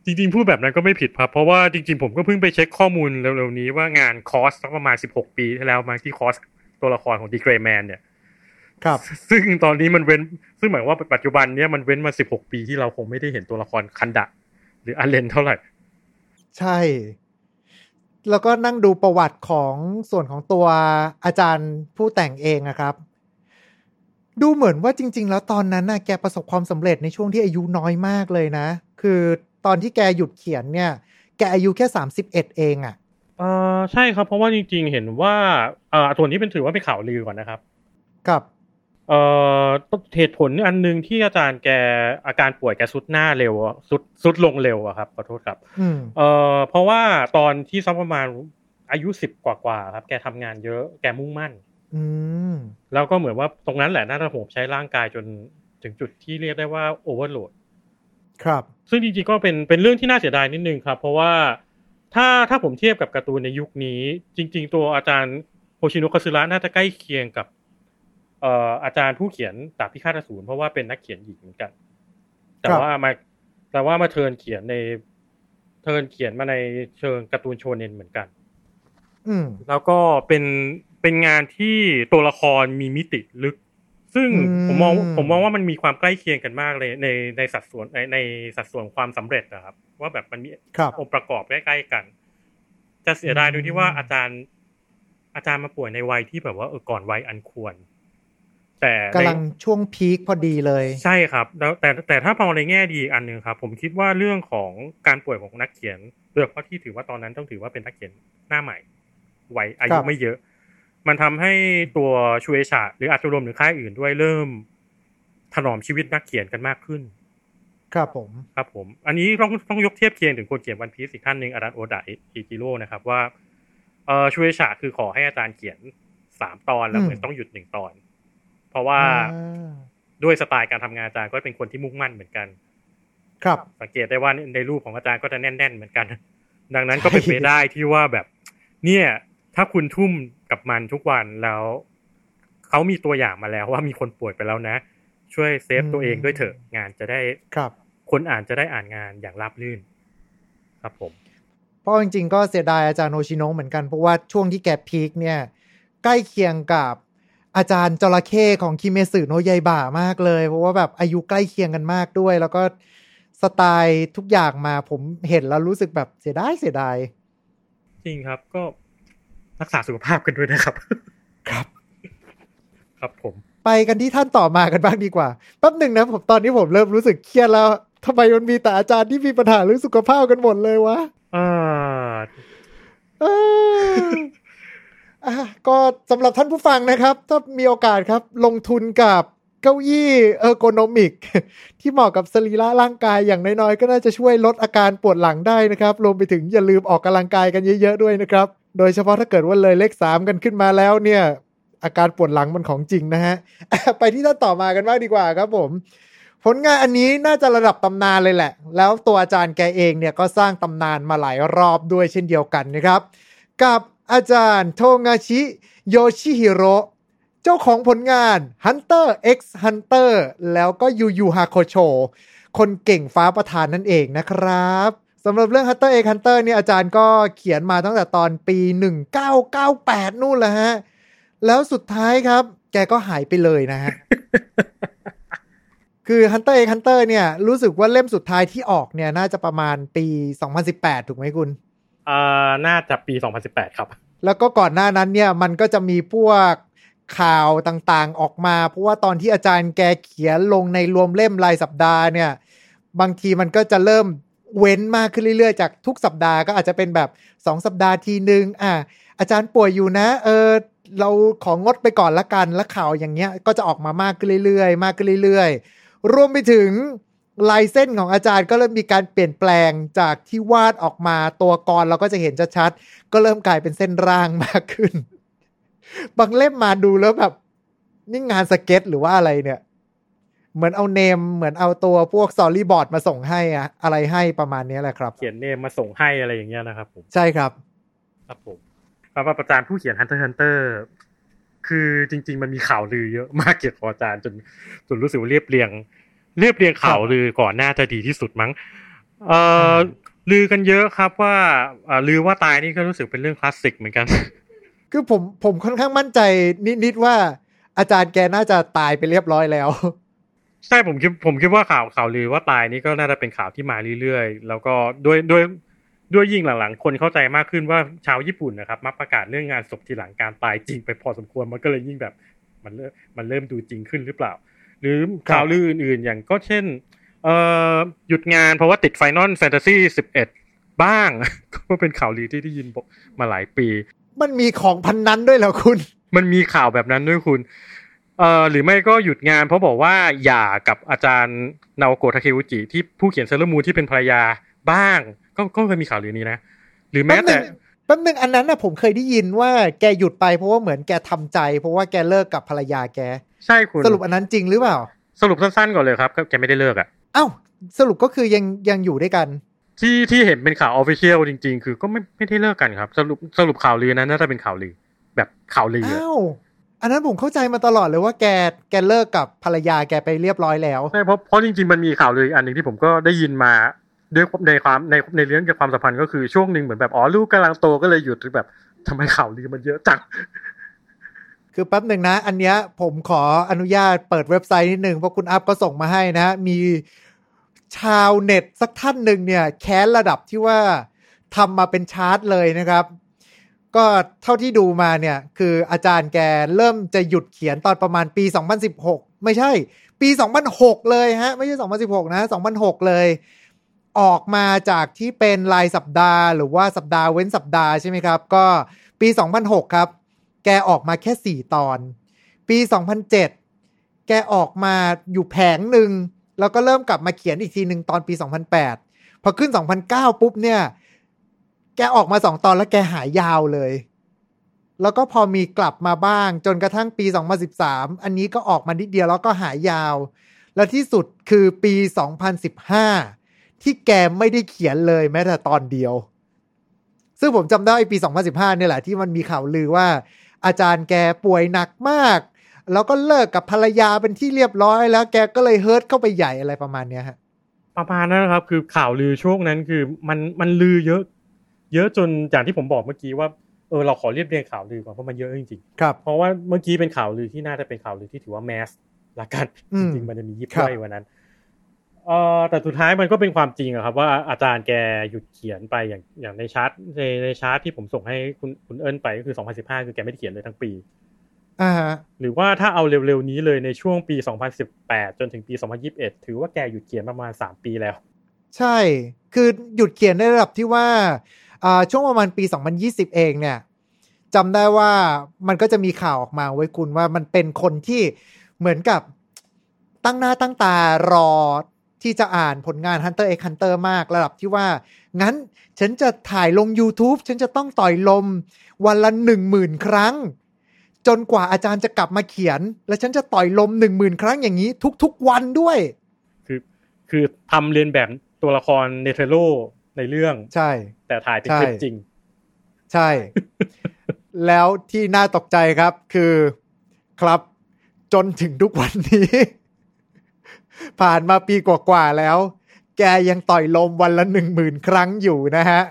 จริงๆ พูดแบบนั้นก็ไม่ผิดครับ เพราะว่าจริง ๆ ผมก็เพิ่งไปเช็คข้อมูลเร็วๆนี้ว่างานคอร์สสักประมาณ16ปีที่แล้วมาที่คอร์สตัวละครของดีเกรแมนเนี่ยครับซึ่งตอนนี้มันเว้น ซึ่งหมายความว่าปัจจุบันเนี้ยมันเว้นมา16ปีที่เราคงไม่ได้เห็นตัวละครคันดะ หรืออันเลนเท่าไหร่ ใช่ แล้วก็นั่งดูประวัติของส่วนของตัวอาจารย์ผู้แต่งเองนะครับ ดูเหมือนว่าจริง ๆ แล้วตอนนั้นน่ะแกประสบความสำเร็จในช่วงที่อายุน้อยมากเลยนะ คือตอนที่แกหยุดเขียนเนี่ย แกอายุแค่สามสิบเอ็ดเองอะ่ะเออใช่ครับ เพราะว่าจริง ๆ เห็นว่าเอ่อตัวนี้เป็นถือว่าเป็นข่าวลือก่อนนะครับ กับ เอ่อเหตุผลอันหนึ่งที่อาจารย์แกอาการป่วยแกสุดหน้าเร็วอะสุดสุดลงเร็วอะครับขอโทษครับอืมเอ่อเพราะว่าตอนที่สักประมาณอายุสิบกว่าๆครับแกทำงานเยอะแกมุ่งมั่น อืมแล้วก็เหมือนว่าตรงนั้นแหละน่าจะโหมใช้ร่างกายจนถึงจุดที่เรียกได้ว่าโอเวอร์โหลดครับ ซึ่งจริงๆก็เป็นเป็นเรื่องที่น่าเสียดายนิดนึงครับ เพราะว่าถ้าถ้าผมเทียบกับการ์ตูนในยุคนี้ จริง ๆ ตัวอาจารย์โฮชิโนะคาซึระน่าจะใกล้เคียงกับเอ่ออาจารย์ผู้เขียนดาบพิฆาตอสูรเพราะว่าเป็นนักเขียนหญิงเหมือนกัน แต่ครับว่ามาแต่ว่ามาเทิร์นเขียนในเทิร์นเขียนมาในเชิงการ์ตูนโชเนนเหมือนกัน อืมแล้วก็เป็นเป็นงานที่ตัวละครมีมิติลึก ซึ่งอืมผมมองผมมองว่ามันมีความใกล้เคียงกันมากเลย ในในสัดส่วนในในสัดส่วนความสำเร็จนะครับ ว่าแบบมันมีครับองค์ประกอบใกล้ๆกัน จะเสียดายโดยที่ว่าอาจารย์อาจารย์มาป่วยในวัยที่แบบว่าเออก่อนวัยอันควร แต่ในกำลังช่วงพีคพอดีเลย ใช่ครับ แล้วแต่แต่ถ้ามองในแง่ดีอีกอันหนึ่งครับ ผมคิดว่าเรื่องของการป่วยของนักเขียนโดยเฉพาะที่ถือว่าตอนนั้นต้องถือว่าเป็นนักเขียนหน้าใหม่วัยอาคยุรับไม่เยอะ มันทำให้ตัวชูเอชาหรืออาจจะรวมถึงค่ายอื่นด้วยเริ่มถนอมชีวิตนักเขียนกันมากขึ้น ครับผม ครับผม อันนี้ต้องต้องยกเทียบเคียงถึงคนเขียนวันพีซอีกท่านหนึ่งอาจารย์โอดะอิจิโร่นะครับว่าเออชูเอชาคือขอให้อาจารย์เขียนสามตอนแล้วอืมเหมือนต้องหยุดหนึ่งตอน เพราะว่าอ่าด้วยสไตล์การทำงานอาจารย์ก็เป็นคนที่มุ่งมั่นเหมือนกัน ครับ สังเกตได้ว่าในรูปของอาจารย์ก็จะแน่น ๆ เหมือนกัน ดังนั้นก็เป็นไปได้ที่ว่าแบบ เนี่ย ถ้าคุณทุ่มกับมันทุกวันแล้วเขามีตัวอย่างมาแล้วว่ามีคนป่วยไปแล้วนะ ช่วยเซฟตัวเองด้วยเถอะงานจะได้ครับ คนอ่านจะได้อ่านงานอย่างราบรื่น ครับผมเพราะจริงๆก็เสียดายอาจารย์โอชิโนะเหมือนกันเพราะว่าช่วงที่แกพีคเนี่ย ใกล้เคียงกับ อาจารย์จระเข้ของคิเมสึโนะยายบ่ามากเลย เพราะว่าแบบอายุใกล้เคียงกันมากด้วย แล้วก็สไตล์ทุกอย่างมาผมเห็นแล้วรู้สึกแบบเสียดายเสียดายจริงครับก็รักษาสุขภาพกันด้วยนะครับ ครับ ครับผม ไปกันที่ท่านต่อมากันบ้างดีกว่าแป๊บหนึ่งนะผมตอนนี้ผมเริ่มรู้สึกเครียดแล้วทำไมมันมีแต่อาจารย์ที่มีปัญหาเรื่องสุขภาพกันหมดเลยวะอ่าเอออะ ก็สำหรับท่านผู้ฟังนะครับ ถ้ามีโอกาสครับลงทุนกับเก้าอี้เออร์โกนอมิก ที่เหมาะกับสรีระร่างกายอย่างน้อยๆ ก็น่าจะช่วยลดอาการปวดหลังได้นะครับ รวมไปถึงอย่าลืมออกกำลังกายกันเยอะๆด้วยนะครับ โดยเฉพาะถ้าเกิดว่าเลยเลขสามกันขึ้นมาแล้วเนี่ย อาการปวดหลังมันของจริงนะฮะ ไปที่ท่านต่อมากันบ้างดีกว่าครับผม ผลงานอันนี้น่าจะระดับตำนานเลยแหละ แล้วตัวอาจารย์แกเองเนี่ยก็สร้างตำนานมาหลายรอบด้วยเช่นเดียวกันนะครับ กับ อาจารย์โทงาชิโยชิฮิโร่เจ้าของผลงาน Hunter x Hunter แล้วก็ยูยูฮาโคโชคนเก่งฟ้าประธานนั่นเองนะครับสำหรับเรื่อง Hunter x Hunter เนี่ยอาจารย์ก็เขียนมาตั้งแต่ตอนปี 1998 นู่นแหละฮะ แล้วสุดท้ายครับ แกก็หายไปเลยนะฮะ คือ Hunter x Hunter เนี่ย รู้สึกว่าเล่มสุดท้ายที่ออกเนี่ย น่าจะประมาณปี 2018 ถูกไหมคุณ อ่าน่าจะปี 2018 ครับ แล้วก็ก่อนหน้านั้นเนี่ยมันก็จะมีพวกข่าวต่างๆออกมา เพราะว่าตอนที่อาจารย์แกเขียนลงในรวมเล่มรายสัปดาห์เนี่ย บางทีมันก็จะเริ่มเว้นมากขึ้นเรื่อยๆ จากทุกสัปดาห์ก็อาจจะเป็นแบบ 2 สัปดาห์ทีหนึ่งอะอาจารย์ป่วยอยู่นะ เออเราของงดไปก่อนละกันแล้วข่าวอย่างเงี้ยก็จะออกมามากขึ้นเรื่อยๆ มากขึ้นเรื่อยๆ รวมไปถึง ลายเส้นของอาจารย์ก็เริ่มมีการเปลี่ยนแปลงจากที่วาดออกมาตัวกรเราก็จะเห็นชัดๆก็เริ่มกลายเป็นเส้นร่างมากขึ้น บางเล่มมาดูแล้วแบบนี่งานสเก็ตหรือว่าอะไรเนี่ย เหมือนเอา name เหมือนเอาตัวพวก storyboard มาส่งให้อะอะไรให้ประมาณนี้แหละครับ เขียน name มาส่งให้อะไรอย่างเงี้ยนะครับผมใช่ครับ ครับผมสำหรับอาจารย์ผู้เขียน Hunter x Hunter คือจริง ๆ มันมีข่าวลือเยอะมากเกี่ยวกับอาจารย์จนจนรู้สึกว่าเรียบเรียง เรียบเรียงข่าวลือก่อนหน้าจะดีที่สุดมั้งเอ่อลือกันเยอะครับว่าเอ่อลือว่าตายนี่ก็รู้สึกเป็นเรื่องคลาสสิกเหมือนกัน คือผมผมค่อนข้างมั่นใจนิดๆว่าอาจารย์แกน่าจะตายไปเรียบร้อยแล้ว ใช่ผมคิดผมคิดว่าข่าวข่าวลือว่าตายนี่ก็น่าจะเป็นข่าวที่มาเรื่อยๆ แล้วก็ด้วยด้วยด้วยยิ่งหลังๆ คนเข้าใจมากขึ้นว่าชาวญี่ปุ่นนะครับ มักประกาศเรื่องงานศพทีหลังการตายจริงไปพอสมควรมันก็เลยยิ่งแบบ มันเริ่มมันเริ่มดูจริงขึ้นหรือเปล่า หรือข่าวลืออื่นๆ อย่างก็เช่นเอ่อหยุดงานเพราะว่าติด Final Fantasy สิบเอ็ดบ้าง ก็เป็นข่าวลือที่ได้ยินมาหลายปี มันมีของพรรค์นั้นด้วยเหรอคุณ มันมีข่าวแบบนั้นด้วยคุณเอ่อหรือไม่ก็หยุดงานเพราะบอกว่าหย่ากับอาจารย์นาโอโกะทาเคอุจิที่ผู้เขียนเซเลอร์มูนที่เป็นภรรยาบ้าง ก็ก็เคยมีข่าวลือนี้นะ หรือแม้แต่แป๊บนึงอันนั้นนะผมเคยได้ยินว่าแกหยุดไปเพราะว่าเหมือนแกทำใจ เพราะว่าแกเลิกกับภรรยาแก ใช่คุณสรุปอันนั้นจริงหรือเปล่า สรุปสั้นๆก่อนเลยครับก็แกไม่ได้เลิกอะเอ้าสรุปก็คือยังยังอยู่ด้วยกัน ที่ที่เห็นเป็นข่าวออฟฟิเชียลจริง ๆ คือก็ไม่ไม่ได้เลิกกันครับ สรุปสรุปข่าวลือนั้นน่าจะเป็นข่าวลือ แบบข่าวลืออะอ้าวอันนั้นผมเข้าใจมาตลอดเลยว่าแกแกเลิกกับภรรยาแกไปเรียบร้อยแล้วใช่เพราะเพราะจริงๆมันมีข่าวลืออีกอันหนึ่งที่ผมก็ได้ยินมาด้วยในความในในเรื่องเกี่ยวกับความสัมพันธ์ก็คือช่วงหนึ่งเหมือนแบบอ๋อลูกกำลังโตก็เลยหยุดหรือแบบทำไมข่าวลือมันเยอะจัง คือแป๊บหนึ่งนะ อันเนี้ยผมขออนุญาตเปิดเว็บไซต์นิดหนึ่งเพราะคุณอัพก็ส่งมาให้นะ มีชาวเน็ตสักท่านหนึ่งเนี่ย แค้นระดับที่ว่าทำมาเป็นชาร์ตเลยนะครับ ก็เท่าที่ดูมาเนี่ย คืออาจารย์แกเริ่มจะหยุดเขียนตอนประมาณปี 2016 ไม่ใช่ ปี 2006 เลยฮะ ไม่ใช่ 2016 นะ 2006 เลย ออกมาจากที่เป็นรายสัปดาห์ หรือว่าสัปดาห์เว้นสัปดาห์ใช่ไหมครับ ก็ปี 2006 ครับ แกออกมาแค่ 4 ตอน ปี 2007 แกออกมาอยู่แผงหนึ่ง แล้วก็เริ่มกลับมาเขียนอีกทีหนึ่งตอนปี 2008 พอขึ้น 2009 ปุ๊บเนี่ย แกออกมาสองตอนแล้วแกหายยาวเลย แล้วก็พอมีกลับมาบ้าง จนกระทั่งปี 2013 อันนี้ก็ออกมานิดเดียวแล้วก็หายยาว และที่สุดคือปี 2015 ที่แกไม่ได้เขียนเลยแม้แต่ตอนเดียวซึ่งผมจำได้ปี 2015 เนี่ยแหละที่มันมีข่าวลือว่า อาจารย์แกป่วยหนักมาก แล้วก็เลิกกับภรรยาเป็นที่เรียบร้อย แล้วแกก็เลยเฮิร์ตเข้าไปใหญ่อะไรประมาณเนี้ยฮะประมาณนั้นนะครับ คือข่าวลือช่วงนั้นคือมันมันลือเยอะ เยอะจนอย่างที่ผมบอกเมื่อกี้ว่าเออเราขอเรียบเรียงข่าวลือก่อนเพราะมันเยอะจริงครับๆเพราะว่าเมื่อกี้เป็นข่าวลือที่น่าจะเป็นข่าวลือที่ถือว่าแมสละกันอืจมริงๆมันจะมียิบครับย่อยกว่านั้น เอ่อแต่สุดท้ายมันก็เป็นความจริงอะครับ ว่าอาจารย์แกหยุดเขียนไปอย่างอย่างในชาร์ตในในชาร์ตที่ผมส่งให้คุณคุณเอิญไปก็คือ 2015 คือแกไม่ได้เขียนเลยทั้งปีอ่าฮะหรือว่าถ้าเอาเร็วๆนี้เลยในช่วงปี 2018 จนถึงปี 2021 ถือว่าแกหยุดเขียนประมาณ 3 ปีแล้ว ใช่ คือหยุดเขียนในระดับที่ว่าอ่าช่วงประมาณปี 2020 เองเนี่ยจำได้ว่ามันก็จะมีข่าวออกมาไว้ยคุณว่ามันเป็นคนที่เหมือนกับตั้งหน้าตั้งตารอ ที่จะอ่านผลงาน Hunter x Hunter มากระดับที่ว่า งั้นฉันจะถ่ายลง YouTube ฉันจะต้องต่อยลม วันละหนึ่งหมื่นครั้ง จนกว่าอาจารย์จะกลับมาเขียน แล้วฉันจะต่อยลมหนึ่งหมื่นครั้งอย่างนี้ ทุกๆวันด้วย คือคือทำเรียนแบบตัวละครเนเธโรในเรื่องใช่ แต่ถ่ายเป็นใช่คลิปจริง ใช่ แล้วที่น่าตกใจครับคือครับจนถึงทุกวันนี้ ผ่านมาปีกว่าๆแล้ว แกยังต่อยลมวันละหนึ่งหมื่นครั้งอยู่นะฮะ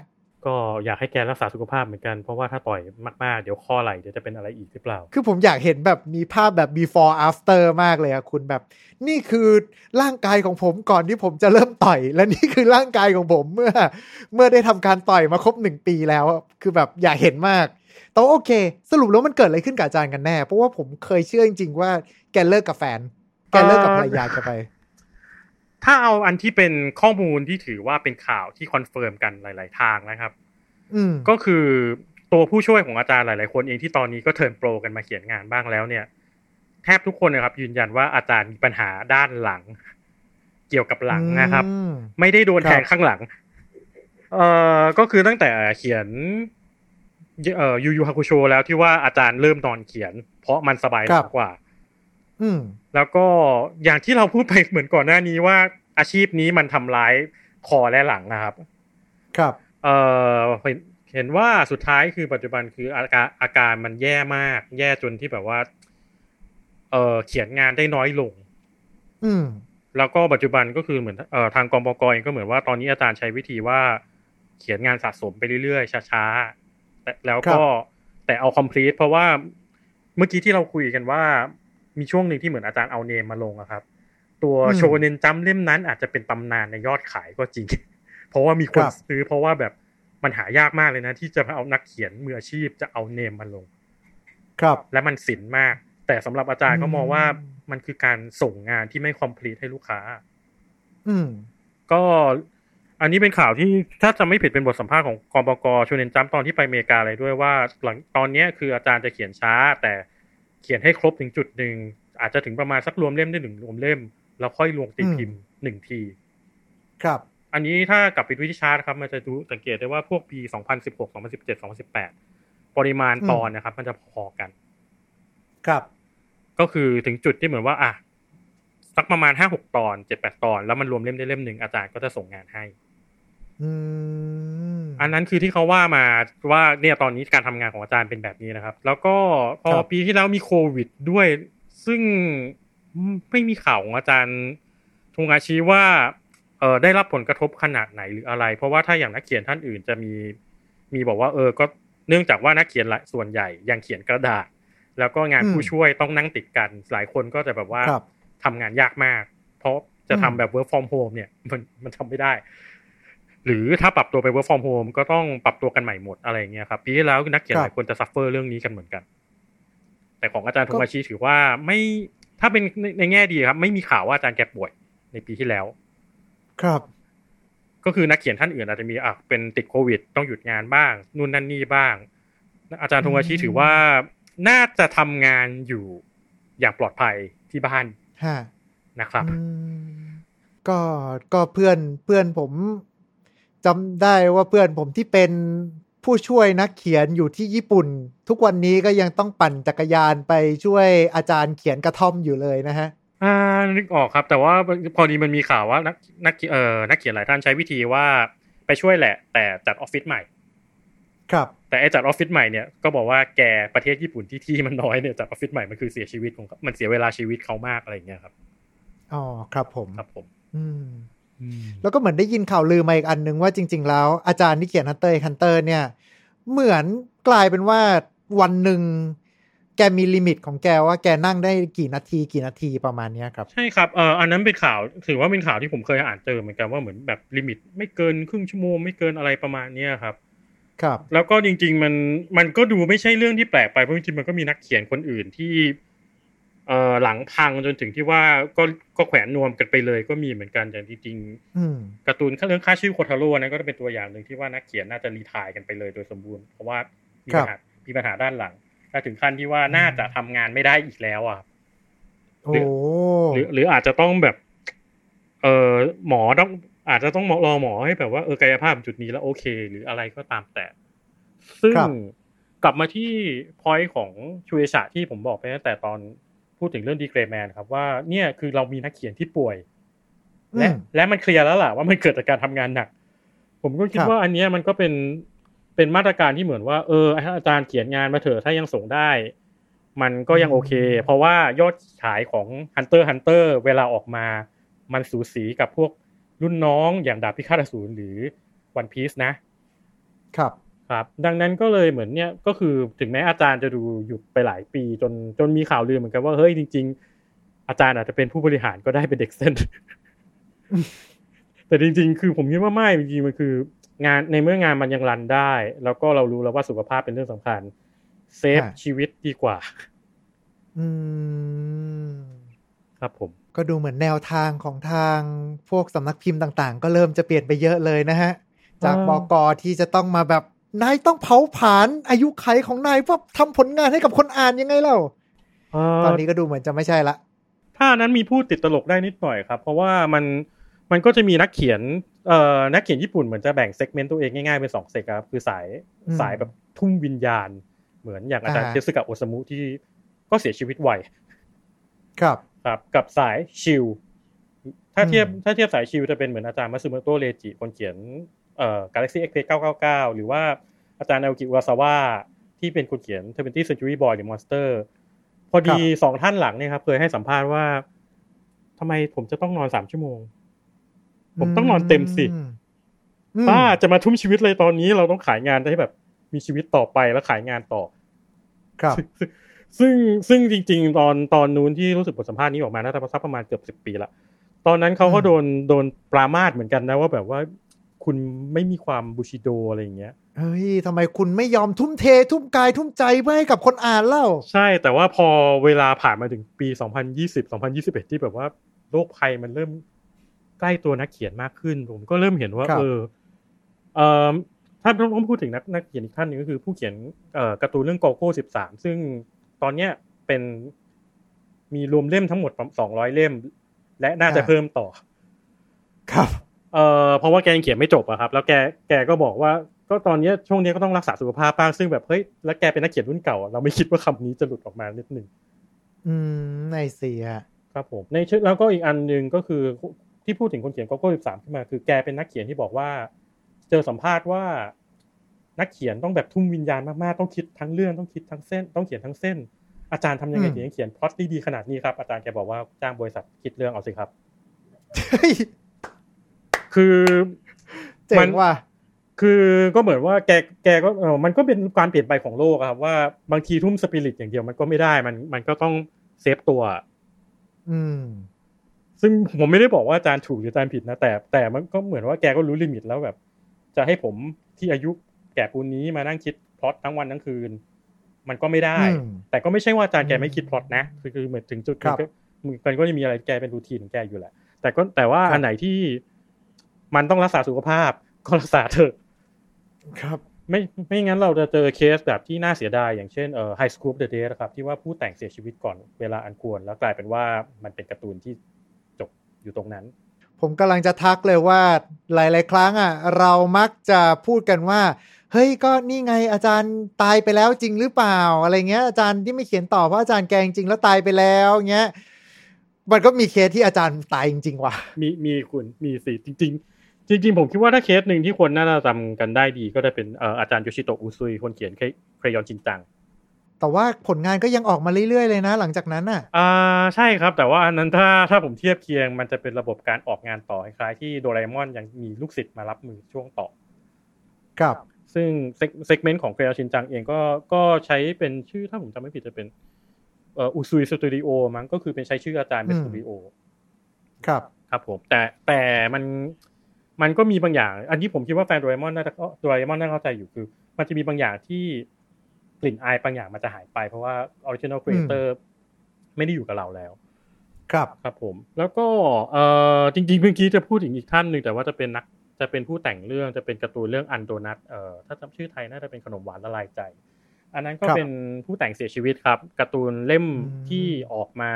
ก็อยากให้แกรักษาสุขภาพเหมือนกัน เพราะว่าถ้าต่อยมากๆ เดี๋ยวข้อไหล่เดี๋ยวจะเป็นอะไรอีกหรือเปล่า คือผมอยากเห็นแบบมีภาพแบบ before after มากเลยอะคุณแบบ นี่คือร่างกายของผมก่อนที่ผมจะเริ่มต่อย และนี่คือร่างกายของผมเมื่อ เมื่อได้ทำการต่อยมาครบหนึ่งปีแล้วอะคือแบบอยากเห็นมากแต่ว่าโอเค สรุปแล้วมันเกิดอะไรขึ้นกับอาจารย์กันแน่ เพราะว่าผมเคยเชื่อจริงๆว่าแกเลิกกับแฟน แกเลิกกับภรรยาแกไป ถ้าเอาอันที่เป็นข้อมูลที่ถือว่าเป็นข่าวที่ confirm กันหลาย ๆ ทางนะครับ อืมก็คือตัวผู้ช่วยของอาจารย์หลาย ๆ คนเองที่ตอนนี้ก็เทิร์นโปรกันมาเขียนงานบ้างแล้วเนี่ย แทบทุกคนนะครับ ยืนยันว่าอาจารย์มีปัญหาด้านหลัง เกี่ยวกับหลังนะครับอืมไม่ได้โดนครับแทงข้างหลัง เอ่อก็คือตั้งแต่เขียนเอ่อยูยูฮาคุโชแล้วที่ว่าอาจารย์เริ่มนอนเขียน เพราะมันสบายหลังกว่าอืม แล้วก็อย่างที่เราพูดไปเหมือนก่อนหน้านี้ว่าอาชีพนี้มันทำร้ายคอและหลังนะครับ ครับ เอ่อเห็นเห็นว่าสุดท้ายคือปัจจุบันคืออาการอาการมันแย่มาก แย่จนที่แบบว่า เอ่อเขียนงานได้น้อยลง อืมแล้วก็ปัจจุบันก็คือเหมือนเอ่อทางกองบกเองก็เหมือนว่าตอนนี้อาจารย์ใช้วิธีว่า เขียนงานสะสมไปเรื่อยๆช้าๆแต่แล้วก็แต่เอา complete เพราะว่าเมื่อกี้ที่เราคุยกันว่า มีช่วงหนึ่งที่เหมือนอาจารย์เอาเนมมาลงอะครับ ตัวอืมโชเนนจัมเล่มนั้นอาจจะเป็นตำนานในยอดขายก็จริง เพราะว่ามีคนครับซื้อเพราะว่าแบบมันหายากมากเลยนะ ที่จะเอานักเขียนมืออาชีพจะเอาเนมมาลง ครับ และมันสินมาก แต่สำหรับอาจารย์ก็มองว่าอืมมันคือการส่งงานที่ไม่ complete ให้ลูกค้า อืม ก็อันนี้เป็นข่าวที่ถ้าจะไม่ผิดเป็นบทสัมภาษณ์ของกบกชวนเนนจัมตอนที่ไปอเมริกาเลยด้วยว่า หลังตอนเนี้ยคืออาจารย์จะเขียนช้า แต่ เขียนให้ครบถึงจุดหนึ่งอาจจะถึงประมาณสักรวมเล่มได้หนึ่งรวมเล่ม แล้วค่อยลงตีพิมพ์หนึ่งที ครับ อันนี้ถ้ากลับไปดูที่ชาร์ตครับ มันจะดูสังเกตได้ว่าพวกปี 2016 2017 2018 ปริมาณตอนนะครับ มันจะพอกัน ครับ ก็คือถึงจุดที่เหมือนว่า อะสักประมาณห้าหกตอนเจ็ดแปดตอน แล้วมันรวมเล่มได้เล่มหนึ่งอาจารย์ก็จะส่งงานให้ อืม อันนั้นคือที่เขาว่ามาว่าเนี่ยตอนนี้การทำงานของอาจารย์เป็นแบบนี้นะครับ แล้วก็พอครับปีที่แล้วมีโควิดด้วย ซึ่งไม่มีข่าวของอาจารย์ทงอาชีว่าเออได้รับผลกระทบขนาดไหนหรืออะไร เพราะว่าถ้าอย่างนักเขียนท่านอื่นจะมีมีบอกว่าเออก็เนื่องจากว่านักเขียนหลายส่วนใหญ่ยังเขียนกระดาษ แล้วก็งานอืมผู้ช่วยต้องนั่งติดกัน หลายคนก็จะแบบว่าครับทำงานยากมาก เพราะจะทำแบบ work from home เนี่ยมันมันทำไม่ได้ หรือถ้าปรับตัวไป work from home ก็ต้องปรับตัวกันใหม่หมดอะไรอย่างเงี้ยครับ ปีที่แล้วนักเขียนครับหลายคนจะซัฟเฟอร์เรื่องนี้กันเหมือนกัน แต่ของอาจารย์ก็ธงอาชีถือว่าไม่ถ้าเป็นในในแง่ดีครับ ไม่มีข่าวว่าอาจารย์แกป่วยในปีที่แล้ว ครับ ก็คือนักเขียนท่านอื่นอาจจะมีอะเป็นติดโควิด ต้องหยุดงานบ้างนู่นนั่นนี่บ้าง อาจารย์ธงอาชีอืมถือว่าน่าจะทำงานอยู่อย่างปลอดภัยที่บ้านฮะนะครับอืมก็ก็เพื่อนเพื่อนผม จำได้ว่าเพื่อนผมที่เป็นผู้ช่วยนักเขียนอยู่ที่ญี่ปุ่น ทุกวันนี้ก็ยังต้องปั่นจักรยานไปช่วยอาจารย์เขียนกระท่อมอยู่เลยนะฮะอ่านึกออกครับ แต่ว่าพอดีมันมีข่าวว่านักนักเอ่อนักเขียนหลายท่านใช้วิธีว่าไปช่วยแหละ แต่จัดออฟฟิศใหม่ ครับ แต่ไอ้จัดออฟฟิศใหม่เนี่ยก็บอกว่าแกประเทศญี่ปุ่นที่ที่มันน้อยเนี่ยจัดออฟฟิศใหม่มันคือเสียชีวิตของเขามันเสียเวลาชีวิตเขามากอะไรอย่างเงี้ยครับอ๋อครับผมครับผม อืม แล้วก็เหมือนได้ยินข่าวลือมาอีกอันนึงว่าจริง ๆ แล้วอาจารย์ที่เขียน Hunter Hunter เนี่ย เหมือนกลายเป็นว่าวันหนึ่งแกมี limit ของแกว่าแกนั่งได้กี่นาทีกี่นาทีประมาณเนี้ยครับ ใช่ครับเอ่ออันนั้นเป็นข่าวถือว่าเป็นข่าวที่ผมเคยอ่านเจอเหมือนกันว่าเหมือนแบบ limit ไม่เกินครึ่งชั่วโมงไม่เกินอะไรประมาณเนี้ยครับ ครับ แล้วก็จริง ๆ มันมันก็ดูไม่ใช่เรื่องที่แปลกไปเพราะจริงๆมันก็มีนักเขียนคนอื่นที่ เอ่อหลังพังจนถึงที่ว่าก็ก็แขวนนวมกันไปเลยก็มีเหมือนกันอย่างจริงอืมๆการ์ตูนเรื่องค่าชื่อโคทาโร่นั้นก็เป็นตัวอย่างหนึ่งที่ว่านักเขียนน่าจะรีไทายกันไปเลยโดยสมบูรณ์เพราะว่ามีปัญหามีปัญหาด้านหลังและถึงขั้นที่ว่าน่าจะทำงานไม่ได้อีกแล้วอะโอ้หรือหรืออาจจะต้องแบบ เออหมอต้องอาจจะต้องรอหมอให้แบบว่าเออกายภาพจุดนี้แล้วโอเค หรืออะไรก็ตามแต่ ซึ่งครับกลับมาที่พอยต์ของชูเอชะที่ผมบอกไปตั้งแต่ตอน พูดถึงเรื่องดีเกรแมนครับว่าเนี่ยคือเรามีนักเขียนที่ป่วย และอืมและมันเคลียร์แล้วล่ะว่ามันเกิดจากการทำงานหนัก ผมก็คิดครับว่าอันเนี้ยมันก็เป็นเป็นมาตรการที่เหมือนว่า เออให้อาจารย์เขียนงานมาเถอะถ้ายังส่งได้ มันก็ยังโอเค เพราะว่ายอดขายของ Hunter x Hunter เวลาออกมา มันสูสีกับพวกรุ่นน้องอย่างดาบพิฆาตอสูรหรือ One Piece นะครับ ครับดังนั้นก็เลยเหมือนเนี่ยก็คือถึงแม้อาจารย์จะดูหยุดไปหลายปี จนจนมีข่าวลือเหมือนกันว่าเฮ้ยจริง ๆ อาจารย์อาจจะเป็นผู้บริหารก็ได้เป็นเด็กเส้นแต่จริง ๆ คือผมคิดว่าไม่จริงๆมันคือ งานในเมื่องานมันยังรันได้ แล้วก็เรารู้แล้วว่าสุขภาพเป็นเรื่องสำคัญsave ฮะชีวิตดีกว่า อืมครับผมก็ดูเหมือนแนวทางของทางพวกสำนักพิมพ์ต่าง ๆ ก็เริ่มจะเปลี่ยนไปเยอะเลยนะฮะ จากบก.ที่จะต้องมาแบบ นายต้องเผาผลาญอายุไขของนายเพื่อทำผลงานให้กับคนอ่านยังไงเล่าเอ่อตอนนี้ก็ดูเหมือนจะไม่ใช่ละถ้าอันนั้นมีพูดติดตลกได้นิดหน่อยครับ เพราะว่ามันมันก็จะมีนักเขียนเอ่อนักเขียนญี่ปุ่นเหมือนจะแบ่ง segment ตัวเองง่ายๆเป็นสอง seg ครับ คือสายอืมสายแบบทุ่มวิญญาณ เหมือนอย่างอาจารย์อ่าเทสึกะโอซามุที่ก็เสียชีวิตไวครับครับกับสายชิลถ้าเทียบอืมถ้าเทียบสายชิลจะเป็นเหมือนอาจารย์มัตสึโมโตะเรจิคนเขียน เอ่อ Galaxy X 999 หรือว่าอาจารย์นาโอกิวาซาวะที่เป็นคนเขียน 20th Century Boy หรือ Monster พอดีสองท่านหลังเนี่ยครับ เคยให้สัมภาษณ์ว่าทำไมผมจะต้องนอนสามชั่วโมง ผมต้องนอนเต็มสิอืมป้าจะมาทุ่มชีวิตเลยตอนนี้เราต้องขายงานให้แบบ มีชีวิตต่อไปแล้วขายงานต่อ ครับ ซึ่งซึ่งจริง ๆ ตอนตอนนู้นที่รู้สึกบทสัมภาษณ์นี้ออกมาน่าจะสักประมาณเกือบสิบปีละตอนนั้นเขาก็อืมโดนโดนปรามาสเหมือนกันนะว่าแบบว่า คุณไม่มีความบูชิโดอะไรอย่างเงี้ยเฮ้ยทำไมคุณไม่ยอมทุ่มเท ทุ่มกายทุ่มใจเพื่อให้กับคนอ่านเล่า ใช่แต่ว่าพอเวลาผ่านมาถึงปี 2020 2021 ที่แบบว่าโรคภัยมันเริ่มใกล้ตัวนักเขียนมากขึ้น ผมก็เริ่มเห็นว่าครับเออเอ่อถ้าต้องพูดถึงนักนักเขียนอีกท่านหนึ่งก็คือ ผู้เขียนเอ่อการ์ตูนเรื่องโกโก้ 13 ซึ่งตอนเนี้ยเป็นมีรวมเล่มทั้งหมด 200 เล่ม และน่าจะเพิ่มต่อ ครับ เอ่อเพราะว่าแกยังเขียนไม่จบอะครับ แล้วแกแกก็บอกว่า ก็ตอนเนี้ยช่วงเนี้ยก็ต้องรักษาสุขภาพบ้างซึ่งแบบเฮ้ยแล้วแกเป็นนักเขียนรุ่นเก่าอะเราไม่คิดว่าคำนี้จะหลุดออกมานิดหนึ่งอืมในเสียครับผมในชื่อแล้วก็อีกอันหนึ่งก็คือที่พูดถึงคนเขียนโกโก้13ขึ้นมาคือแกเป็นนักเขียนที่บอกว่า เจอสัมภาษณ์ว่า นักเขียนต้องแบบทุ่มวิญญาณมากๆต้องคิดทั้งเรื่องต้องคิดทั้งเส้น ต้องเขียนทั้งเส้น อาจารย์ทำยังไงอืมถึงจะเขียนพล็อตได้ดีขนาดนี้ครับอาจารย์แกบอกว่าจ้างบริษัทคิดเรื่องเอาสิครับเฮ้ย คือเจ๋มังนว่ะคือก็เหมือนว่าแกแกก็เออมันก็เป็นการเปลี่ยนไปของโลกอะครับว่าบางทีทุ่มสปิริตอย่างเดียวมันก็ไม่ได้มันมันก็ต้อง save ตัว อืม ซึ่งผมไม่ได้บอกว่าอาจารย์ถูกหรืออาจารย์ผิดนะแต่แต่มันก็เหมือนว่าแกก็รู้ limit แล้วแบบ จะให้ผมที่อายุแก่ปูนนี้มานั่งคิดพล็อตทั้งวันทั้งคืน มันก็ไม่ได้อืมแต่ก็ไม่ใช่ว่าอาจารย์แกไม่คิดพล็อตนะคือคือเหมือนถึงจุดหนึ่งครับก็มันก็จะมีอะไรแกเป็น routine ของแกอยู่แหละ แต่ก็แต่ว่าครับอันไหนที่ มันต้องรักษาสุขภาพก็รักษาเถอะครับ ไม่ไม่งั้นเราจะเจอเคสแบบที่น่าเสียดาย อย่างเช่นเอ่อ High School of the Dead นะครับ ที่ว่าผู้แต่งเสียชีวิตก่อนเวลาอันควร แล้วกลายเป็นว่ามันเป็นการ์ตูนที่จบอยู่ตรงนั้น ผมกำลังจะทักเลยว่าหลาย ๆ ครั้งอะเรามักจะพูดกันว่าเฮ้ยก็นี่ไงอาจารย์ตายไปแล้วจริงหรือเปล่า อะไรเงี้ยอาจารย์ที่ไม่เขียนต่อเพราะอาจารย์แกจริงแล้วตายไปแล้วเงี้ยมันก็มีเคสที่อาจารย์ตายจริงๆว่ะมีมีคุณมีสิจริงๆ จริงๆ ผมคิดว่าถ้าเคสหนึ่งที่คนน่าจะจำกันได้ดีก็จะเป็นเอ่ออาจารย์โยชิโตะอุซุยคนเขียนเครยอนชินจัง แต่ว่าผลงานก็ยังออกมาเรื่อยๆ เลยนะ หลังจากนั้นอะอ่าใช่ครับ แต่ว่าอันนั้นถ้าถ้าผมเทียบเคียงมันจะเป็นระบบการออกงานต่อคล้ายๆที่โดราเอมอนยังมีลูกศิษย์มารับมือช่วงต่อ ครับ ซึ่ง segment ของเครยอนชินจังเองก็ก็ใช้เป็นชื่อถ้าผมจำไม่ผิดจะเป็นเอ่ออุซุยสตูดิโอมั้งก็คือเป็นใช้ชื่ออาจารย์เป็นอืมสตูดิโอครับครับผมแต่แต่มัน มันก็มีบางอย่าง อันที่ผมคิดว่าแฟนโดราเอมอนน่าจะโดราเอมอนน่าเข้าใจอยู่คือ มันจะมีบางอย่างที่กลิ่นอายบางอย่างมันจะหายไปเพราะว่า original creator ไม่ได้อยู่กับเราแล้ว ครับครับผม แล้วก็เอ่อจริงๆเมื่อกี้จะพูดถึงอีกท่านหนึ่งแต่ว่าจะเป็นนักจะเป็นผู้แต่งเรื่องจะเป็นการ์ตูนเรื่องอันโดนัทเอ่อถ้าจำชื่อไทยน่าจะเป็นขนมหวานละลายใจ อันนั้นก็ครับเป็นผู้แต่งเสียชีวิตครับการ์ตูนเล่มอืมที่ออกมา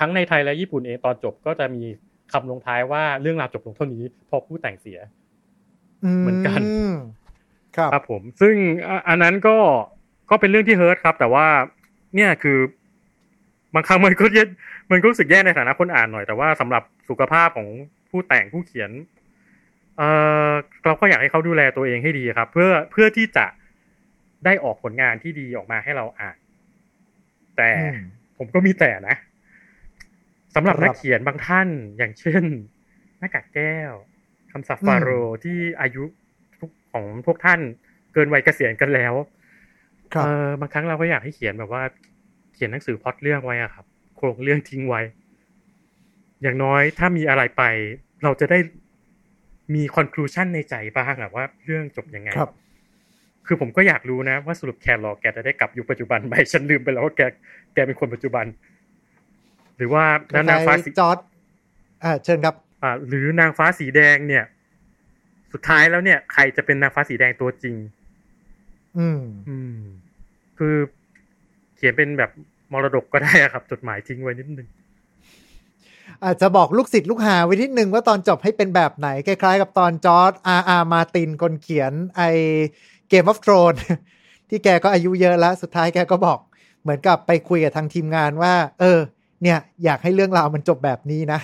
ทั้งในไทยและญี่ปุ่นเองตอนจบก็จะมี คำลงท้ายว่าเรื่องราวจบลงเท่านี้เพอผู้แต่งเสียเหมือนกันครับครับผม ซึ่งอะอันนั้นก็ก็เป็นเรื่องที่เฮิร์ตครับ แต่ว่าเนี่ยคือบางครั้งมันก็แย่มันก็รู้สึกแย่ในฐานะคนอ่านหน่อยแต่ว่าสำหรับสุขภาพของผู้แต่งผู้เขียนเออเราก็อยากให้เขาดูแลตัวเองให้ดีครับ เพื่อเพื่อที่จะได้ออกผลงานที่ดีออกมาให้เราอ่าน แต่อืมผมก็มีแต่นะ สำหรับครับนักเขียนบางท่านอย่างเช่นหน้ากากแก้วคำศัพท์ฟาโรห์ที่อายุของพวกท่านเกินวัยเกษียณกันแล้วครับเออบางครั้งเราก็อยากให้เขียนแบบว่า เขียนหนังสือพล็อตเรื่องไว้อะครับ โครงเรื่องทิ้งไว้ อย่างน้อยถ้ามีอะไรไป เราจะได้มี conclusion ในใจบ้างอะว่าเรื่องจบยังไงครับ คือผมก็อยากรู้นะ ว่าสรุปแครอลแกจะได้กลับยุคปัจจุบันไหมฉันลืมไปแล้วว่าแกแกเป็นคนปัจจุบัน หรือว่าแล้วนางฟ้าสีจอร์ดอ่าเชิญครับ อ่า หรือนางฟ้าสีแดงเนี่ย สุดท้ายแล้วเนี่ย ใครจะเป็นนางฟ้าสีแดงตัวจริง อืม อืม คือเขียนเป็นแบบมรดกก็ได้อะครับ จดหมายทิ้งไว้นิดนึงอาจจะบอกลูกศิษย์ลูกหาไว้นิดนึงว่าตอนจบให้เป็นแบบไหน คล้ายๆ กับตอนจอร์จ อาร์อาร์มาร์ตินคนเขียนไอ Game of Thrones ที่แกก็อายุเยอะแล้ว สุดท้ายแกก็บอก เหมือนกับไปคุยกับทางทีมงานว่า เออ เนี่ยอยากให้เรื่องราวมันจบแบบนี้นะ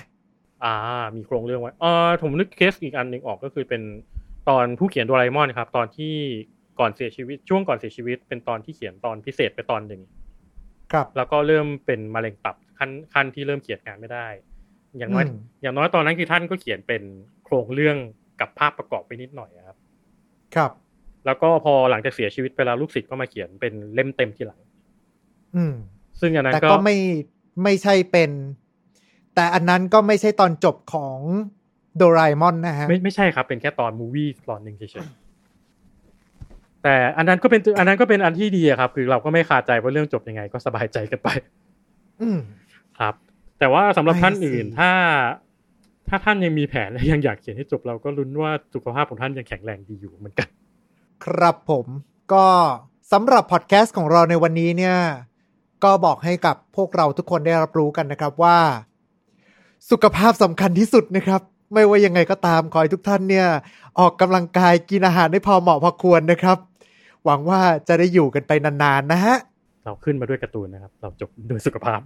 อ่า มีโครงเรื่องไว้เออผมนึกเคสอีกอันหนึ่งออกก็คือเป็นตอนผู้เขียนโดราเอมอนครับ ตอนที่ก่อนเสียชีวิตช่วงก่อนเสียชีวิต เป็นตอนที่เขียนตอนพิเศษไปตอนหนึ่งครับ แล้วก็เริ่มเป็นมะเร็งตับขั้นขั้นที่เริ่มเขียนงานไม่ได้ อย่างน้อยอืมอย่างน้อยตอนนั้นคือท่านก็เขียนเป็นโครงเรื่องกับภาพประกอบไปนิดหน่อยอะครับ ครับ แล้วก็พอหลังจากเสียชีวิตไปแล้วลูกศิษย์ก็มาเขียนเป็นเล่มเต็มทีหลัง อืม ซึ่งอันนั้นแต่ก็ก็ไม่ ไม่ใช่เป็น แต่อันนั้นก็ไม่ใช่ตอนจบของโดราเอมอนนะฮะไม่ไม่ใช่ครับ เป็นแค่ตอนมูวี่ตอนหนึ่งเฉยๆแต่อันนั้นก็เป็นอันนั้นก็เป็นอันที่ดีอะครับ คือเราก็ไม่คาใจว่าเรื่องจบยังไง ก็สบายใจกันไป อืมครับ แต่ว่าสำหรับท่าน I see อื่นถ้า ถ้าท่านยังมีแผนและยังอยากเขียนให้จบเราก็ลุ้นว่าสุขภาพของท่านยังแข็งแรงดีอยู่เหมือนกัน ครับผมก็สำหรับพอดแคสต์ของเราในวันนี้เนี่ย ก็บอกให้กับพวกเราทุกคนได้รับรู้กันนะครับว่า สุขภาพสำคัญที่สุดนะครับ ไม่ว่ายังไงก็ตามขอให้ทุกท่านเนี่ย ออกกำลังกายกินอาหารให้พอเหมาะพอควรนะครับ หวังว่าจะได้อยู่กันไปนานๆนะฮะเราขึ้นมาด้วยการ์ตูนนะครับ เราจบด้วยสุขภาพ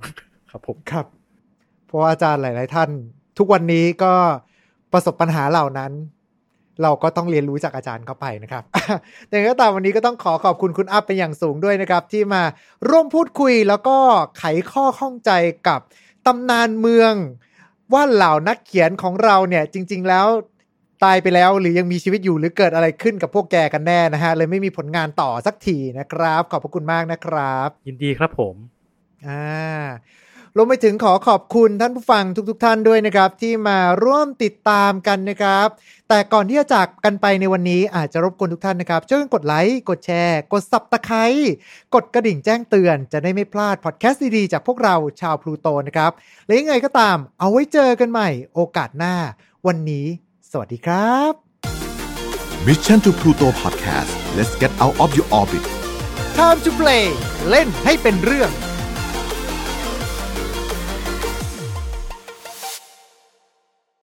ครับผมครับ เพราะว่าอาจารย์หลาย ๆ ท่าน ทุกวันนี้ก็ประสบปัญหาเหล่านั้น เราก็ต้องเรียนรู้จากอาจารย์เข้าไปนะครับแต่ยังไงก็ตามวันนี้ก็ต้องขอขอบคุณคุณอัพเป็นอย่างสูงด้วยนะครับ ที่มาร่วมพูดคุยแล้วก็ไขข้อข้องใจกับตำนานเมือง ว่าเหล่านักเขียนของเราเนี่ยจริง ๆ แล้วตายไปแล้วหรือยังมีชีวิตอยู่หรือเกิดอะไรขึ้นกับพวกแกกันแน่นะฮะเลยไม่มีผลงานต่อสักทีนะครับ ขอบพระคุณมากนะครับ ยินดีครับผมอ่า รวมไปถึงขอขอบคุณท่านผู้ฟังทุกๆทท่านด้วยนะครับ ที่มาร่วมติดตามกันนะครับ แต่ก่อนที่จะจากกันไปในวันนี้อาจจะรบกวนทุกท่านนะครับช่วยกันกดไลค์กดแชร์ กดสับตะไคร้กดกระดิ่งแจ้งเตือน จะได้ไม่พลาดพอดแคสต์ดีๆจากพวกเราชาวพลูโตนะครับและยังไงก็ตาม เอาไว้เจอกันใหม่ โอกาสหน้า วันนี้ สวัสดีครับ Mission to Pluto Podcast let's get out of your orbit Time to play เล่นให้เป็นเรื่อง